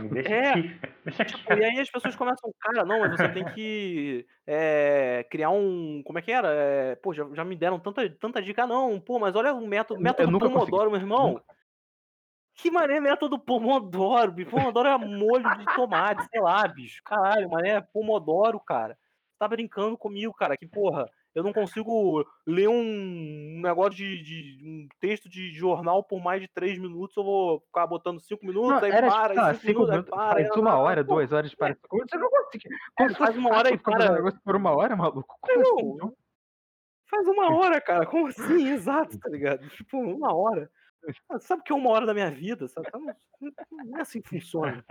me deixa É. aqui. Deixa aqui. Tipo, e aí as pessoas começam, cara, não, mas você tem que é, criar um. Como é que era? É, pô, já, já me deram tanta, tanta dica, não, pô, mas olha o método, método nunca consegui. Pomodoro, meu irmão. Nunca. Que mané método Pomodoro, bicho? Pomodoro é molho de tomate, sei lá, bicho. Caralho, mané Pomodoro, cara. Você tá brincando comigo, cara. Que porra, eu não consigo ler um negócio de, de- um texto de jornal por mais de três minutos. Eu vou ficar botando cinco minutos, Não, aí era para, tipo, ah, cinco, cinco minutos, aí minutos, para. aí faz uma não, hora, pô, duas horas, para segundos, eu não. Como se faz uma hora e para. negócio por uma hora, maluco. Como assim? Não, Não? faz uma hora, cara. Como assim? Exato, tá ligado? Tipo, uma hora. Ah, Sabe o que é uma hora da minha vida? Sabe? Não, não é assim que funciona.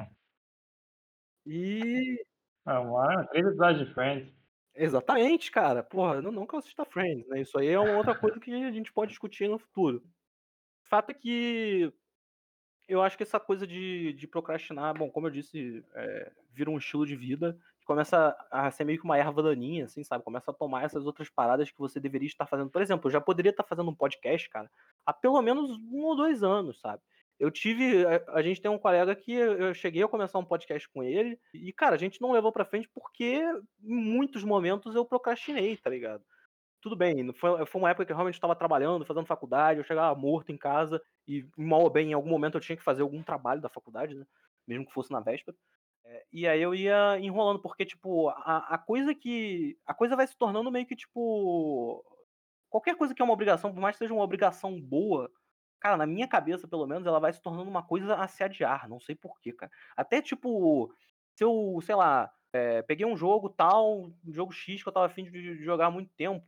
E. Ah, uma, três episódios de Friends. Exatamente, cara. Porra, não, não que eu assista Friends, né? Isso aí é uma outra coisa que a gente pode discutir no futuro. O fato é que eu acho que essa coisa de, de procrastinar, bom, como eu disse, é, vira um estilo de vida que começa a ser meio que uma erva daninha, assim, sabe? Começa a tomar essas outras paradas que você deveria estar fazendo. Por exemplo, eu já poderia estar fazendo um podcast, cara, há pelo menos um ou dois anos, sabe? Eu tive. A, a gente tem um colega que eu cheguei a começar um podcast com ele, e, cara, a gente não levou pra frente porque em muitos momentos eu procrastinei, tá ligado? Tudo bem, foi, foi uma época que eu realmente estava trabalhando, fazendo faculdade, eu chegava morto em casa, e mal ou bem, em algum momento eu tinha que fazer algum trabalho da faculdade, né? Mesmo que fosse na véspera. É, e aí eu ia enrolando, porque, tipo, a, a coisa que. A coisa vai se tornando meio que, tipo. Qualquer coisa que é uma obrigação, por mais que seja uma obrigação boa, cara, na minha cabeça, pelo menos, ela vai se tornando uma coisa a se adiar. Não sei porquê, cara. Até, tipo, se eu, sei lá, é, peguei um jogo tal, um jogo X que eu tava afim de jogar há muito tempo.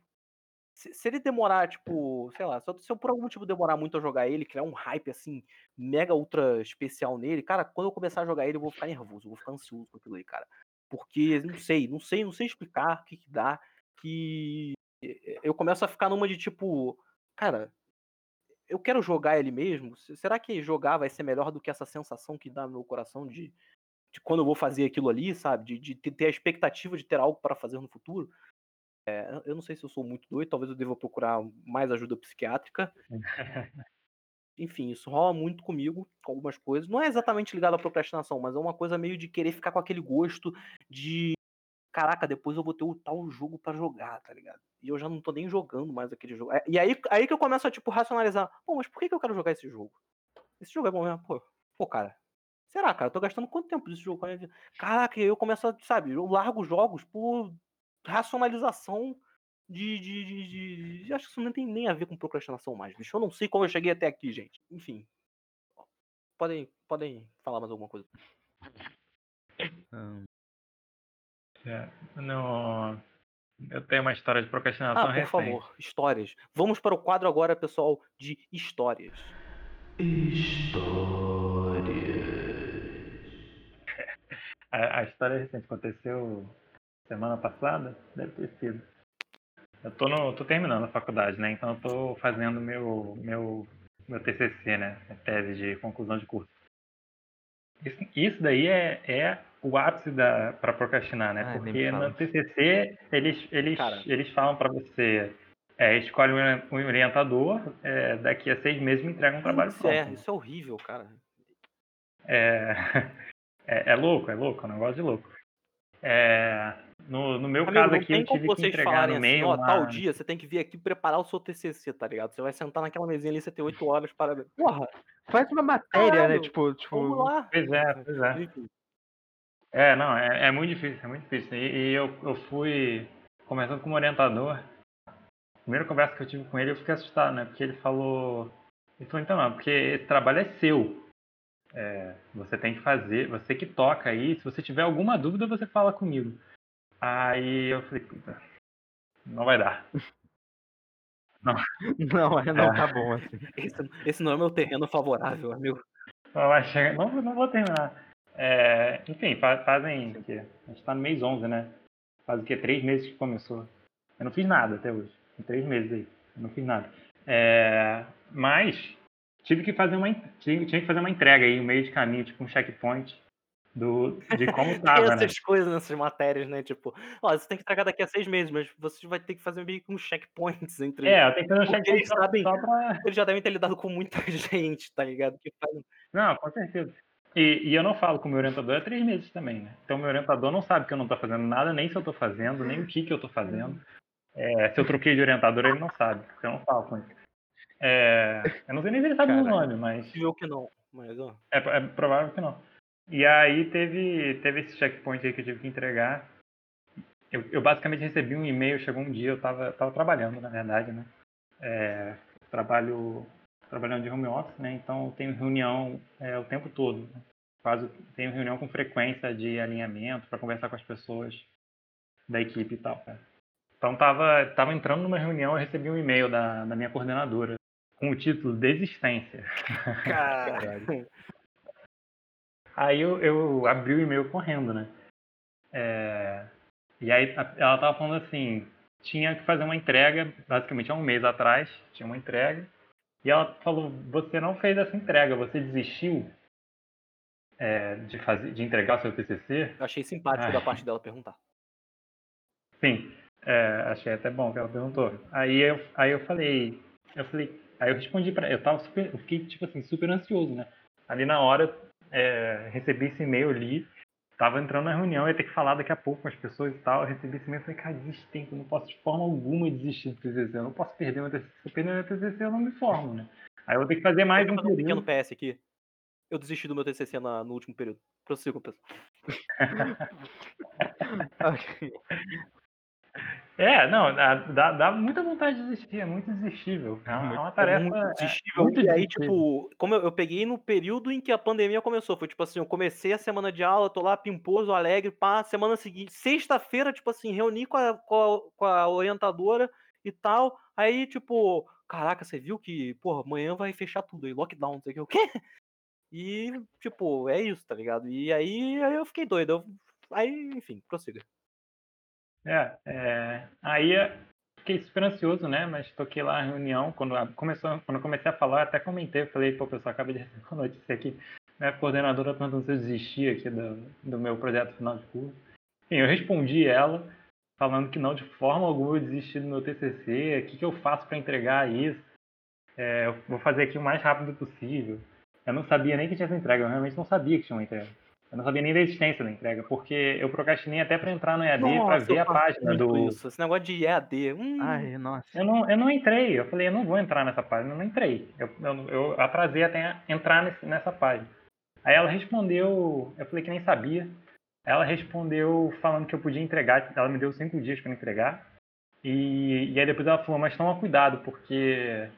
se, ele demorar, tipo, sei lá, se eu, se eu por algum motivo demorar muito a jogar ele, criar um hype assim, mega ultra especial nele, cara, quando eu começar a jogar ele, eu vou ficar nervoso, eu vou ficar ansioso com aquilo aí, cara. Porque, não sei, não sei, não sei explicar o que, que dá, que eu começo a ficar numa de tipo, cara, eu quero jogar ele mesmo? Será que jogar vai ser melhor do que essa sensação que dá no meu coração de, de quando eu vou fazer aquilo ali, sabe? De, de ter a expectativa de ter algo para fazer no futuro? É, eu não sei se eu sou muito doido, talvez eu deva procurar mais ajuda psiquiátrica. Enfim, isso rola muito comigo, com algumas coisas. Não é exatamente ligado à procrastinação, mas é uma coisa meio de querer ficar com aquele gosto de. Caraca, depois eu vou ter o tal jogo para jogar, tá ligado? E eu já não tô nem jogando mais aquele jogo. É, e aí, aí que eu começo a, tipo, racionalizar. Pô, mas por que, que eu quero jogar esse jogo? Esse jogo é bom mesmo? Pô, pô cara. Será, cara? Eu tô gastando quanto tempo nesse jogo? Caraca, eu começo a, sabe, eu largo jogos por racionalização de, de, de, de, Acho que isso não tem nem a ver com procrastinação mais, bicho. Eu não sei como eu cheguei até aqui, gente. Enfim. Podem, podem falar mais alguma coisa. Hum. É, no... Eu tenho uma história de procrastinação ah, por recente. favor, histórias. Vamos para o quadro agora, pessoal, de histórias. Histórias. A, a história recente aconteceu semana passada, deve ter sido. Eu tô, no, tô terminando a faculdade, né? Então eu tô fazendo meu, meu, meu TCC, né? Tese de conclusão de curso. Isso, daí é, é o ápice da para procrastinar, né? Ah, Porque no TCC eles eles Cara. eles falam para você é, escolhe um orientador, é, daqui a seis meses me entrega um trabalho isso É, isso é horrível, cara. É, é, é louco, é louco, é um negócio de louco. É, no, no meu Amigo, caso aqui, eu tive que entregar no meio. Assim, ó, uma... tal dia você tem que vir aqui preparar o seu TCC, tá ligado? Você vai sentar naquela mesinha ali, você tem oito horas para. Porra, faz uma matéria, né, Caralho, né? Tipo, tipo. Vamos lá. Pois é, pois é. É, não, é, é muito difícil, é muito difícil. E, e, eu, eu fui começando como orientador. A primeira conversa que eu tive com ele, eu fiquei assustado, né? Porque ele falou. Ele falou, então, não, porque esse trabalho é seu. É, você tem que fazer, você que toca aí. Se você tiver alguma dúvida, você fala comigo. Aí eu falei, puta, não vai dar. Não, não, é, não é. tá bom assim. Esse, esse, não é meu terreno favorável, amigo. Não, vai chegar, não, não vou terminar. É, enfim, fazem. A gente tá no mês 11, né? Faz o que? Três meses que começou. Eu não fiz nada até hoje. Em três meses aí. Eu não fiz nada. É, mas tive que fazer uma tive, tinha que fazer uma entrega aí, um meio de caminho, tipo um checkpoint do, de como tava, tem né? essas coisas nessas matérias, né? Tipo, ó, você tem que entregar daqui a seis meses, mas você vai ter que fazer meio que uns checkpoints entre. É, tem que fazer um checkpoint eles sabem, só pra... Eles já devem ter lidado com muita gente, tá ligado? Que faz... Não, com certeza. E, e, eu não falo com o meu orientador há três meses também, né? Então, meu orientador não sabe que eu não tô fazendo nada, nem se eu tô fazendo, nem o que que eu tô fazendo. É, se eu troquei de orientador, ele não sabe, porque eu não falo com ele. É, eu não sei nem se ele sabe o meu nome, mas. Viu que não, mas ó. É, é provável que não. E aí teve, teve esse checkpoint aí que eu tive que entregar. Eu, eu basicamente recebi um e-mail, chegou um dia, eu tava, tava trabalhando, na verdade, né? É, trabalho trabalhando de home office, né? Então tenho reunião é, o tempo todo. Né? Quase tenho reunião com frequência de alinhamento para conversar com as pessoas da equipe e tal. Né? Então tava, tava entrando numa reunião, eu recebi um e-mail da, da minha coordenadora com o título Desistência. Caralho. Aí eu, eu abri o e-mail correndo, né? É... E aí ela tava falando assim, tinha que fazer uma entrega, basicamente há um mês atrás, tinha uma entrega. E ela falou, você não fez essa entrega, você desistiu é, de, fazer, de entregar o seu TCC? Eu achei simpático ah. da parte dela perguntar. Sim, é, achei até bom que ela perguntou. Aí eu, aí eu falei, eu falei, aí eu respondi para, eu tava super, eu fiquei tipo assim super ansioso, né? Ali na hora é, recebi esse e-mail ali, tava entrando na reunião, ia ter que falar daqui a pouco com as pessoas e tal. Eu recebi esse e-mail e falei, cara, desiste tempo, eu não posso de forma alguma desistir do TCC, eu não posso perder meu TCC. Se eu perder meu TCC, eu não me formo, né? Aí eu vou ter que fazer mais um período. um pequeno PS aqui. Eu desisti do meu TCC na, no último período. Prossigo, pessoal. okay. É, não, dá, dá muita vontade de desistir, é muito desistível. É uma, é uma tarefa. É muito desistível. É muito e aí, tipo, como eu, eu, peguei no período em que a pandemia começou, foi tipo assim, eu comecei a semana de aula, tô lá, pimposo, alegre, pá, semana seguinte, sexta-feira, tipo assim, reuni com a, com a, com a orientadora e tal. Aí, tipo, caraca, você viu que, porra, amanhã vai fechar tudo aí, lockdown, não sei o que, o quê? E, tipo, é isso, tá ligado? E aí, aí eu fiquei doido. Eu, aí, enfim, prossiga. É, é, aí fiquei super ansioso, né? Mas toquei lá a reunião. Quando, começou, quando comecei a falar, até comentei, falei, pô, pessoal, acabei de receber uma notícia aqui. Minha coordenadora perguntando se eu desisti aqui do, do meu projeto final de curso. Enfim, eu respondi ela, falando que não, de forma alguma eu desisti do meu TCC, o que, que eu faço para entregar isso? É, eu vou fazer aqui o mais rápido possível. Eu não sabia nem que tinha essa entrega, eu realmente não sabia que tinha uma entrega. Eu não sabia nem da existência da entrega, porque eu procrastinei até para entrar no EAD para ver a página do. Isso, esse negócio de EAD. Hum. Ai, nossa. Eu não, eu não entrei, eu falei, eu não vou entrar nessa página, eu não entrei. Eu, eu, eu atrasei até entrar nesse, nessa página. Aí ela respondeu, eu falei que nem sabia. Ela respondeu falando que eu podia entregar, ela me deu cinco dias para entregar. E, e aí depois ela falou, mas toma cuidado, porque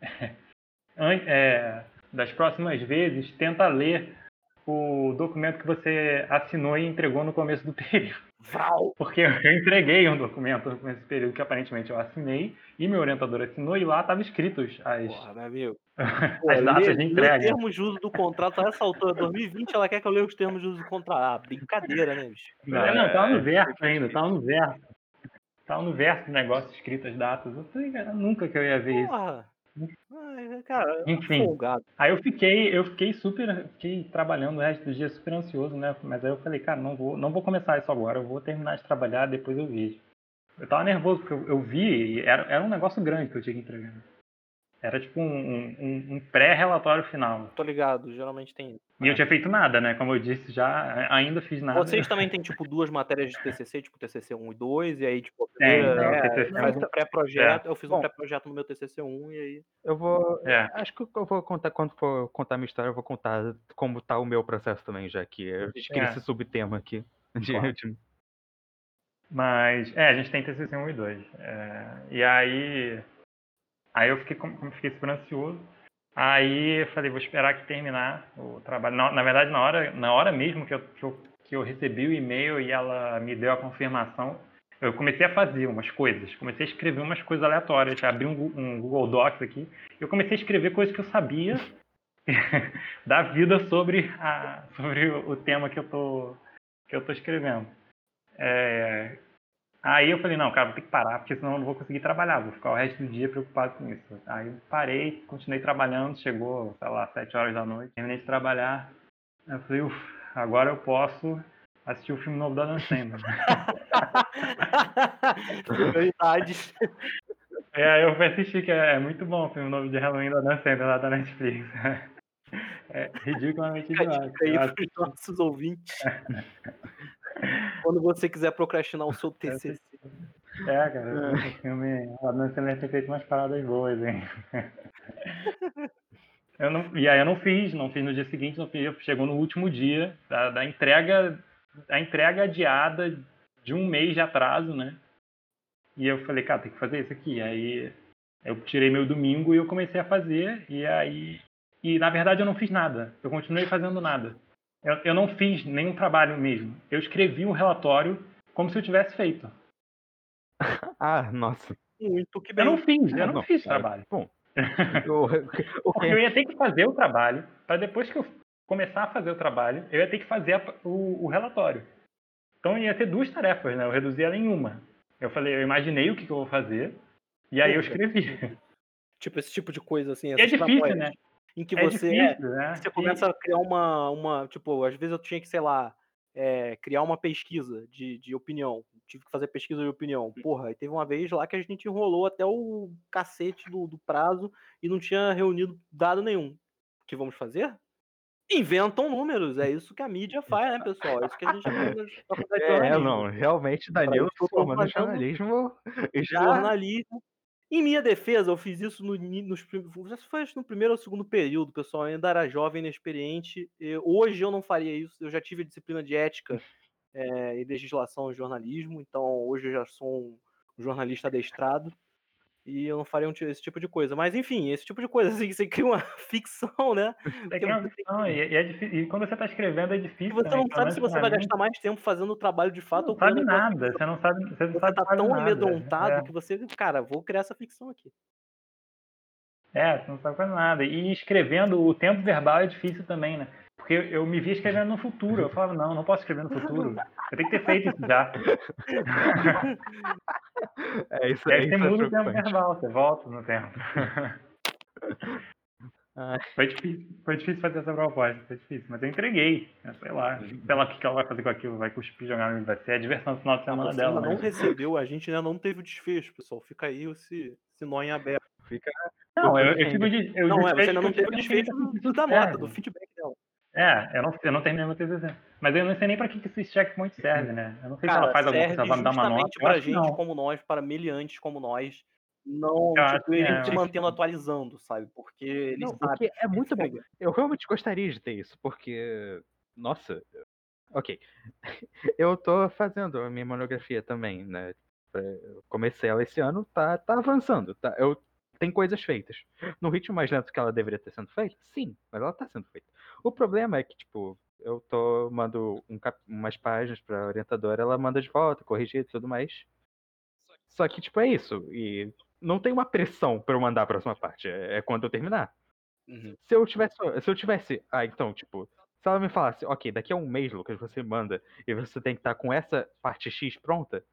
é, das próximas vezes tenta ler o documento que você assinou e entregou no começo do período. Vral. Porque eu entreguei um documento no começo do período que aparentemente eu assinei e meu orientador assinou e lá estavam escritos as, Porra, meu amigo. as datas de entrega. termos de uso do contrato a essa altura, 2020, ela quer que eu leia os termos de uso do contrato. Ah, brincadeira, né, bicho? Não, não, tava no verso ainda, tava no verso. Tava no verso do negócio escrito as datas. Eu falei, cara, nunca que eu ia ver isso. Ai, cara, Enfim. folgado. Aí eu fiquei, eu fiquei super, fiquei trabalhando o resto do dia super ansioso, né? Mas aí eu falei, cara, não vou, não vou começar isso agora, eu vou terminar de trabalhar, depois eu vejo. Eu tava nervoso, porque eu, eu vi, era, era um negócio grande que eu tinha que entregar. Era tipo um, um, um pré-relatório final. Tô ligado, geralmente tem isso. E eu tinha feito nada, né? Como eu disse, já ainda fiz nada. Vocês também têm, tipo, duas matérias de TCC, tipo TCC 1 e 2, e aí, tipo, Tem, é, TCC faz 1. um pré-projeto, eu fiz um Bom. pré-projeto no meu TCC 1, e aí... Eu vou. É. Acho que eu vou contar, quando for contar minha história, eu vou contar como tá o meu processo também, já que eu escolhi É. esse subtema aqui. De, Claro. de- Mas, é, a gente tem TCC 1 e 2. É, e aí, aí eu fiquei, com- fiquei super ansioso. Aí eu falei, vou esperar que terminar o trabalho. Na, na verdade, na hora, na hora mesmo que eu, que, eu, que eu recebi o e-mail e ela me deu a confirmação, eu comecei a fazer umas coisas. Comecei a escrever umas coisas aleatórias. Abri um, um Google Docs aqui. Eu comecei a escrever coisas que eu sabia da vida sobre, a, sobre o tema que eu tô, que eu tô escrevendo. É, aí eu falei, não, cara, vou ter que parar, porque senão eu não vou conseguir trabalhar, vou ficar o resto do dia preocupado com isso. Aí parei, continuei trabalhando, chegou, sei lá, sete horas da noite, terminei de trabalhar. Aí eu falei, uff, agora eu posso assistir o filme novo da Dan Sandler. Prioridades. É, aí eu fui assistir, que é, é muito bom o filme novo de Halloween da Dan Sandler lá da Netflix. É ridiculamente demais. dica aí Eu pros nossos ouvintes. Quando você quiser procrastinar o seu TCC. É, cara, esse filme, a Dan Sandler tem feito umas paradas boas, hein? Eu não, e aí eu não fiz, não fiz no dia seguinte, não fiz, chegou no último dia da, da entrega, a entrega adiada de um mês de atraso, né? E eu falei, cara, tem que fazer isso aqui. Aí eu tirei meu domingo e eu comecei a fazer, e aí. E na verdade eu não fiz nada, eu continuei fazendo nada. Eu, eu não fiz nenhum trabalho mesmo. Eu escrevi o relatório como se eu tivesse feito. Ah, nossa. Muito que Eu bem. não fiz, eu Ah, não, não, fiz cara. trabalho. Bom. Porque eu ia ter que fazer o trabalho, para depois que eu começar a fazer o trabalho, eu ia ter que fazer a- o, o relatório. Então ia ter duas tarefas, né? Eu reduzi ela em uma. Eu falei, eu imaginei o que, que eu vou fazer, e aí eu escrevi. Tipo, esse tipo de coisa, assim. E é difícil, né? Em que É você, é, difícil, né? você começa a criar uma, uma. Tipo, às vezes eu tinha que, sei lá, é, criar uma pesquisa de, de opinião. Tive que fazer pesquisa de opinião. Porra, e teve uma vez lá que a gente enrolou até o cacete do, do prazo e não tinha reunido dado nenhum. O que vamos fazer? Inventam números. É isso que a mídia faz, né, pessoal? É isso que a gente na faculdade de É, jornalismo. não, realmente Danilo formando fazendo jornalismo já. jornalismo. Em minha defesa, eu fiz isso no, nos, foi no primeiro ou segundo período, pessoal. Eu ainda era jovem, inexperiente. Eu- hoje eu não faria isso. Eu já tive disciplina de ética eh, e legislação em jornalismo, então hoje eu já sou um jornalista adestrado. E eu não faria um esse tipo de coisa. Mas enfim, esse tipo de coisa, assim, você cria uma ficção, né? É Porque uma você ficção, e, e é e quando você tá escrevendo é E difícil você também, não sabe se você vai gastar mais tempo fazendo o trabalho de fato Não ou sabe nada, você não sabe, você não Você sabe tá tão nada. amedrontado É, que você, cara, vou criar essa ficção aqui. é, você não sabe quase nada. E escrevendo, o tempo verbal é difícil também, né? Porque eu me via escrevendo no futuro. Eu falava, não, não posso escrever no futuro. Eu tenho que ter feito isso já. É isso aí aí. você Isso é muda o tempo verbal, você volta no tempo. Ai. Foi difícil, foi difícil fazer essa proposta, foi difícil, mas eu entreguei. né, Sei lá, sei lá o que ela vai fazer com aquilo, vai cuspir, jogar no vai ser a diversão do final de semana dela. ainda não Mas... recebeu, a gente ainda não teve o desfecho, pessoal. Fica aí esse, esse nó em aberto. Fica. Não, eu, eu de- eu Não, é, você ainda não eu teve o eu desfecho do, da nota, do feedback dela. É, eu não, eu não terminei meu TCC. Mas eu não sei nem pra que, que esse checkpoint serve, né? Eu não sei se Cara, ela faz alguma coisa, ela vai me dar uma nota. que gente não. como nós, para meliantes como nós, não, acho tipo, ele é. se mantendo atualizando, sabe? Porque ele Não, sabe. porque é muito bom. Eu realmente gostaria de ter isso, porque. Nossa. Ok. Eu tô fazendo a minha monografia também, né? Eu comecei ela esse ano, tá, tá avançando. Tá? Eu, tem coisas feitas. No ritmo mais lento que ela deveria ter sendo feita? Sim, mas ela tá sendo feita. O problema é que, tipo, eu tô mando um cap- umas páginas pra orientadora, ela manda de volta, corrigir e tudo mais. Só que, tipo, é isso. E não tem uma pressão pra eu mandar a próxima parte. É, é quando eu terminar. Uhum. Se eu tivesse. Se eu tivesse. Ah, então, tipo. Se ela me falasse, ok, daqui a um mês, Lucas, você manda e você tem que estar com essa parte X pronta,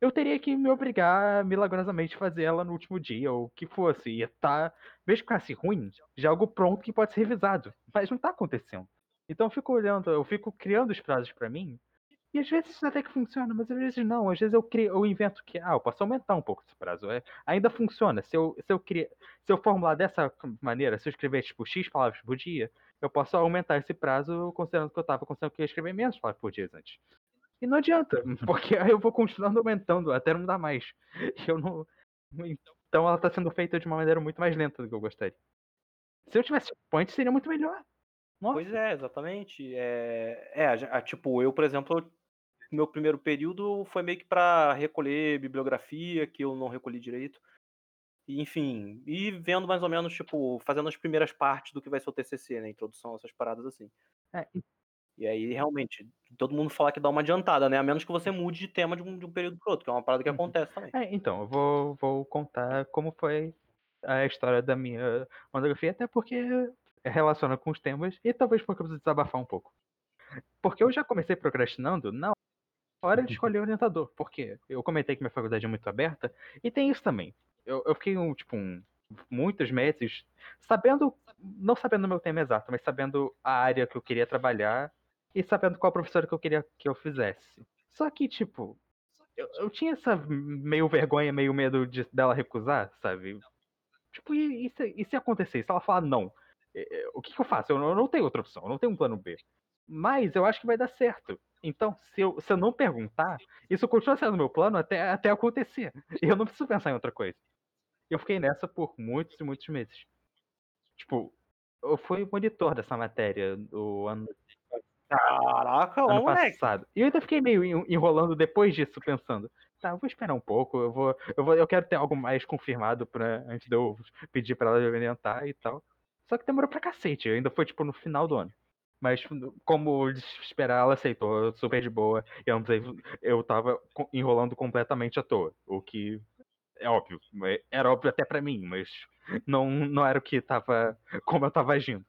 eu teria que me obrigar a milagrosamente fazer ela no último dia, ou o que fosse. Ia tá, mesmo que ficasse ruim, já algo pronto que pode ser revisado. Mas não tá acontecendo. Então eu fico olhando, eu fico criando os prazos pra mim, e às vezes até que funciona, mas às vezes não. Às vezes eu crio, eu invento que, ah, eu posso aumentar um pouco esse prazo. É, ainda funciona. Se eu, se eu cria, se eu formular dessa maneira, se eu escrever tipo X palavras por dia, eu posso aumentar esse prazo considerando que eu tava considerando que eu ia escrever menos palavras por dia antes. E não adianta, porque aí eu vou continuando aumentando até não dar mais. E Eu não. Então ela tá sendo feita de uma maneira muito mais lenta do que eu gostaria. Se eu tivesse point, seria muito melhor. Nossa. Pois é, exatamente. É, é a a- tipo, eu, por exemplo, eu- meu primeiro período foi meio que para recolher bibliografia, que eu não recolhi direito. Enfim, e vendo mais ou menos, tipo, fazendo as primeiras partes do que vai ser o TCC, né? Introdução, essas paradas assim. É, e- aí, realmente, todo mundo fala que dá uma adiantada, né? A menos que você mude de tema de um, de um período pro outro, que é uma parada que Uhum. acontece também. É, então, eu vou, vou contar como foi a história da minha monografia, até porque relaciona com os temas e talvez porque eu preciso desabafar um pouco. Porque eu já comecei procrastinando na hora de escolher o orientador, porque eu comentei que minha faculdade é muito aberta e tem isso também. Eu, eu fiquei, um, tipo, um, muitos meses sabendo, não sabendo o meu tema exato, mas sabendo a área que eu queria trabalhar e sabendo qual professora que eu queria que eu fizesse. Só que, tipo, eu, eu tinha essa meio vergonha, meio medo de, dela recusar, sabe? Tipo, e, e se, e se acontecer? Se ela falar não, o que, que eu faço? Eu não, eu não tenho outra opção, eu não tenho um plano B. Mas eu acho que vai dar certo. Então, se eu, se eu não perguntar, isso continua sendo meu plano até, até acontecer. E eu não preciso pensar em outra coisa. Eu fiquei nessa por muitos e muitos meses. Tipo, eu fui monitor dessa matéria do ano Caraca, ano moleque. passado. E eu ainda fiquei meio en- enrolando depois disso, pensando, tá, eu vou esperar um pouco, eu vou, eu vou, eu quero ter algo mais confirmado para antes de eu pedir pra ela orientar e tal. Só que demorou pra cacete, ainda foi tipo no final do ano. Mas como esperar, ela aceitou, super de boa. E eu, eu tava enrolando completamente à toa. O que é óbvio. mas- Era óbvio até pra mim, mas não, não era o que tava. como eu tava agindo.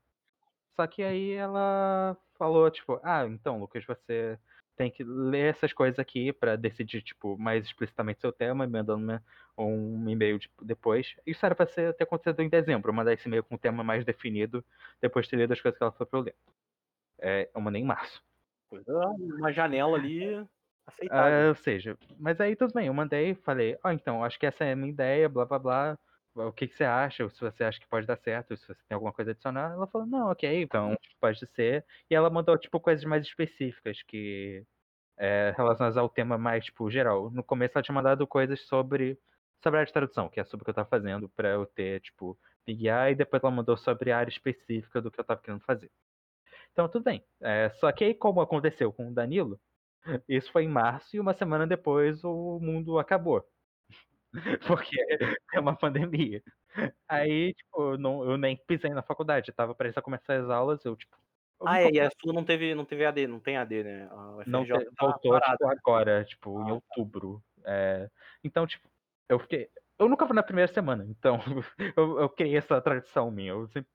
Só que aí ela falou, tipo, ah, então, Lucas, você tem que ler essas coisas aqui pra decidir, tipo, mais explicitamente seu tema, me mandando um e-mail depois. Isso era pra ser, ter acontecido em dezembro, mandar esse e-mail com um tema mais definido, depois de ter lido as coisas que ela falou pra eu ler. É, eu mandei em março. Coisa, uma janela ali Ah, aceitável. ou seja, mas aí tudo bem, eu mandei, falei, ó, então, acho que essa é a minha ideia, blá blá blá. O que, que você acha? Se você acha que pode dar certo, se você tem alguma coisa a adicionar. Ela falou, não, ok, então pode ser. E ela mandou, tipo, coisas mais específicas que é, relacionadas ao tema mais, tipo, geral. No começo ela tinha mandado coisas sobre, sobre a área de tradução, que é sobre o que eu tava fazendo, pra eu ter, tipo, me guiar, e depois ela mandou sobre a área específica do que eu tava querendo fazer. Então, tudo bem. É, só que aí, como aconteceu com o Danilo, isso foi em março e uma semana depois o mundo acabou. Porque é uma pandemia. Aí, tipo, eu não, eu nem pisei na faculdade, tava prestes a começar as aulas, eu, tipo. eu Ah, é, e a sua não teve, não teve AD, não tem AD, né? A Não UFRJ te- tá voltou, tipo, agora, tipo, em Ah, outubro. É, então, tipo, eu fiquei. Eu nunca fui na primeira semana, então eu, eu criei essa tradição minha. Eu sempre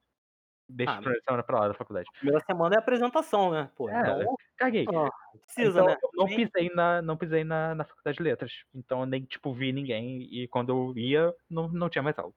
deixo Ah, a primeira semana pra lá da faculdade. Primeira semana é apresentação, né? Pô, É, então Caguei. não precisa, então, né? não pisei, na, não pisei na, na faculdade de letras. Então eu nem, tipo, vi ninguém. E quando eu ia, não, não tinha mais aula.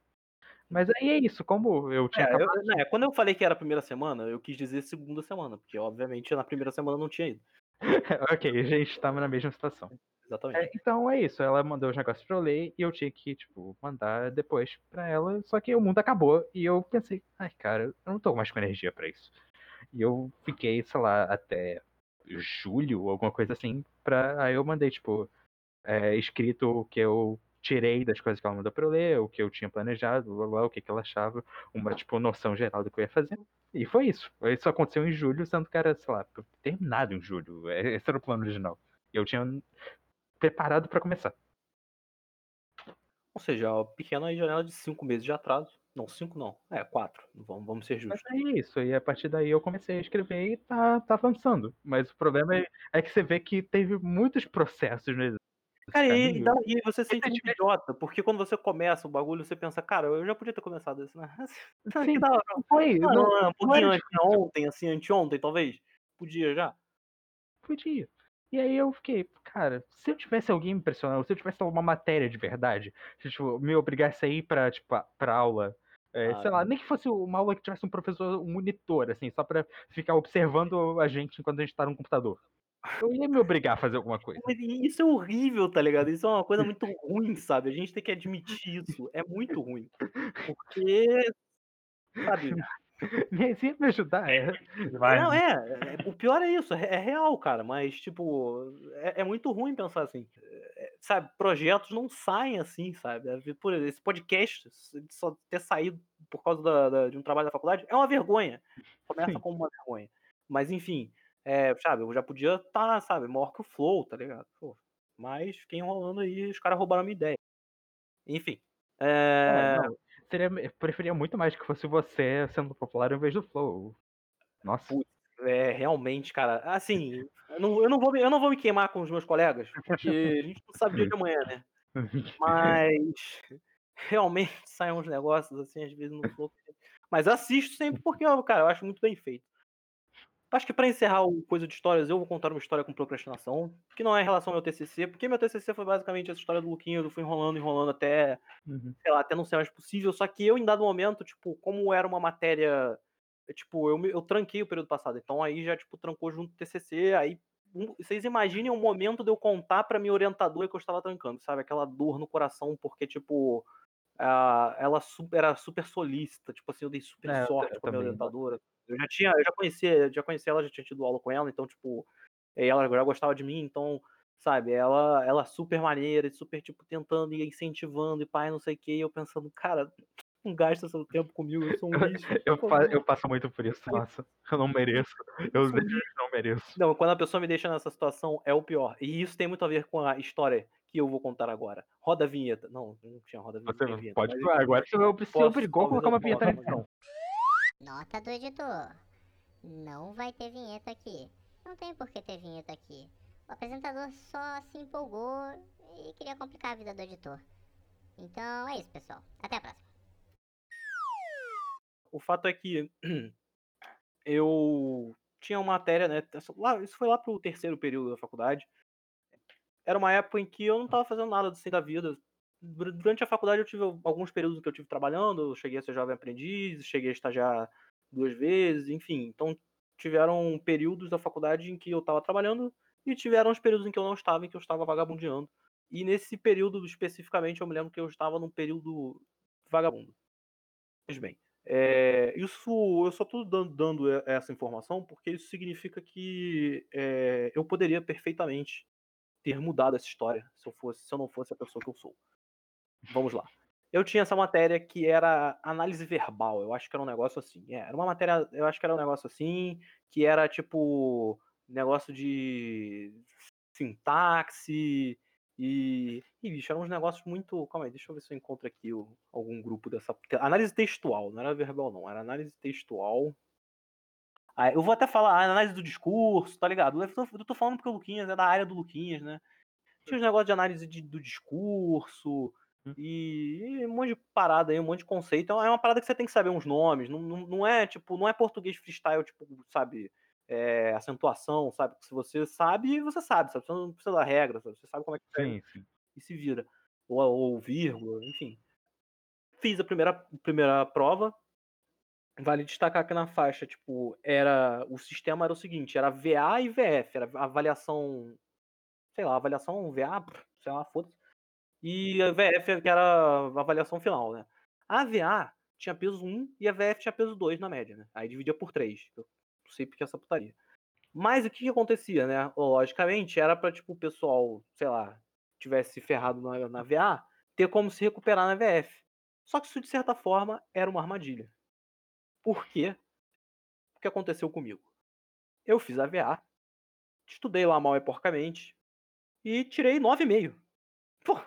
Mas aí é isso, como eu tinha É, eu- acabado. né, quando eu falei que era a primeira semana, eu quis dizer segunda semana, porque obviamente na primeira semana não tinha ido. ok, a gente tava na mesma situação. Exatamente. É, então é isso, ela mandou os negócios pra eu ler e eu tinha que, tipo, mandar depois pra ela. Só que o mundo acabou e eu pensei, ai, cara, eu não tô mais com energia pra isso. E eu fiquei, sei lá, até julho alguma coisa assim. Pra... Aí eu mandei, tipo, é, escrito o que eu tirei das coisas que ela mandou pra eu ler, o que eu tinha planejado, blá, blá, o que, que ela achava, uma, tipo, noção geral do que eu ia fazer. E foi isso. Isso aconteceu em julho, sendo que era, sei lá, terminado em julho. É, Esse era o plano original. Eu tinha preparado pra começar. Ou seja, a pequena janela de cinco meses de atraso. Não, cinco não. É, quatro. Vamos, vamos ser Mas justos. é isso, e a partir daí eu comecei a escrever e tá, tá avançando. Mas o problema é, é que você vê que teve muitos processos nesse Cara, e, e você se sente tivesse- idiota, porque quando você começa o bagulho, você pensa, cara, eu já podia ter começado isso, né? Sim, que da hora. não foi, Não, não, não, um pouquinho antes, ontem, assim, anteontem, talvez. Podia já. podia. E aí eu fiquei, cara, se eu tivesse alguém me pressionando, se eu tivesse uma matéria de verdade, se tipo, me obrigasse a ir pra, tipo, pra aula, é, Ah, sei lá, nem que fosse uma aula que tivesse um professor, um monitor, assim, só pra ficar observando a gente enquanto a gente tá no computador. Eu ia me obrigar a fazer alguma coisa. Isso é horrível, tá ligado? Isso é uma coisa muito ruim, sabe? A gente tem que admitir isso. É muito ruim. Porque, sabe? Mas ia me ajudar, é. Vai, Não, é, é- O pior é isso, é, é real, cara. Mas, tipo, é, é muito ruim pensar assim. É, sabe, projetos não saem assim, sabe? É, Por esse podcast só ter saído por causa da- da- de um trabalho da faculdade é uma vergonha. Começa Sim. como uma vergonha. Mas, enfim, sabe, eu já podia estar, sabe, maior que o Flow, tá ligado? Pô, mas fiquei enrolando aí os caras roubaram a minha ideia. Enfim. É, não, preferia muito mais que fosse você sendo popular em vez do Flow. Nossa. Putz, é, realmente, cara. Assim, eu não, eu, não vou eu não vou me queimar com os meus colegas, porque a gente não sabe dia de amanhã, né? Mas realmente saem uns negócios assim, às vezes no flow. Mas assisto sempre porque, cara, eu acho muito bem feito. Acho que pra encerrar o coisa de histórias, eu vou contar uma história com procrastinação, que não é em relação ao meu TCC, porque meu TCC foi basicamente essa história do Luquinho, eu fui enrolando, enrolando até Uhum. sei lá, até não ser mais possível. Só que eu, em dado momento, tipo, como era uma matéria. eu, Tipo, eu, eu tranquei o período passado. Então aí já, tipo, trancou junto o TCC. Aí um- vocês imaginem o momento de eu contar pra minha orientadora que eu estava trancando, sabe? Aquela dor no coração, porque, tipo. A- ela su- era super solícita. Tipo assim, eu dei super É, eu sorte ta- com a minha também. orientadora. Eu já tinha, eu já conhecia, já conhecia ela, já tinha tido aula com ela, então, tipo, e ela já gostava de mim, então sabe? Ela, ela super maneira, super, tipo, tentando e incentivando e pai, não sei o que, e eu pensando, cara, não gasta seu tempo comigo, eu sou um lixo. Eu, fa- favor." eu passo muito por isso, nossa. Eu não mereço. Eu não mereço. Não, quando a pessoa me deixa nessa situação, é o pior. E isso tem muito a ver com a história que eu vou contar agora. Roda a vinheta. Não, não tinha roda a vinheta. Você vinheta, pode. mas- Agora você obrigou a colocar uma vinheta na edição. Nota do editor. Não vai ter vinheta aqui. Não tem por que ter vinheta aqui. O apresentador só se empolgou e queria complicar a vida do editor. Então é isso, pessoal. Até a próxima. O fato é que eu tinha uma matéria, né? Isso foi lá pro terceiro período da faculdade. Era uma época em que eu não tava fazendo nada assim da vida. Dur- Durante a faculdade eu tive alguns períodos que eu tive trabalhando, eu cheguei a ser jovem aprendiz, cheguei a estagiar duas vezes, enfim. Então tiveram períodos da faculdade em que eu tava trabalhando e tiveram os períodos em que eu não estava, em que eu estava vagabundeando. E nesse período especificamente eu me lembro que eu estava num período vagabundo. Pois bem, é, isso eu só estou dando, dando essa informação porque isso significa que é, eu poderia perfeitamente ter mudado essa história se eu fosse, se eu não fosse a pessoa que eu sou. Vamos lá. Eu tinha essa matéria que era análise verbal. Eu acho que era um negócio assim. É, era uma matéria, eu acho que era um negócio assim, que era tipo negócio de sintaxe E, e bicho, eram uns negócios muito. Calma aí, deixa eu ver se eu encontro aqui algum grupo dessa. Análise textual, não era verbal, não, era análise textual. Ah, eu vou até falar a análise do discurso, tá ligado? Eu tô, eu tô falando porque o Luquinhas é da área do Luquinhas, né? Tinha os negócios de análise de- do discurso Hum. e, e um monte de parada aí, um monte de conceito. Então é uma parada que você tem que saber uns nomes. Não, não, não é tipo, não é português freestyle, tipo, sabe? É, acentuação, sabe? Se você sabe, você sabe, sabe? Você não precisa da regra, sabe? Você sabe como é que Sim, sim. e se vira. Ou, ou vírgula, enfim. Fiz a primeira, primeira prova. Vale destacar que na faixa, tipo, era. O sistema era o seguinte, era VA e VF, era avaliação. Sei lá, avaliação VA, sei lá, foda-se. E a VF, que era a avaliação final, né? A VA tinha peso 1 e a VF tinha peso 2 na média, né? Aí dividia por 3. Eu sei porque essa putaria. Mas o que, que acontecia, né? Logicamente, era pra, tipo, o pessoal, sei lá, tivesse ferrado na, na VA, ter como se recuperar na VF. Só que isso, de certa forma, era uma armadilha. Por quê? O que aconteceu comigo? Eu fiz a VA, estudei lá mal e porcamente, e tirei 9,5. Pô,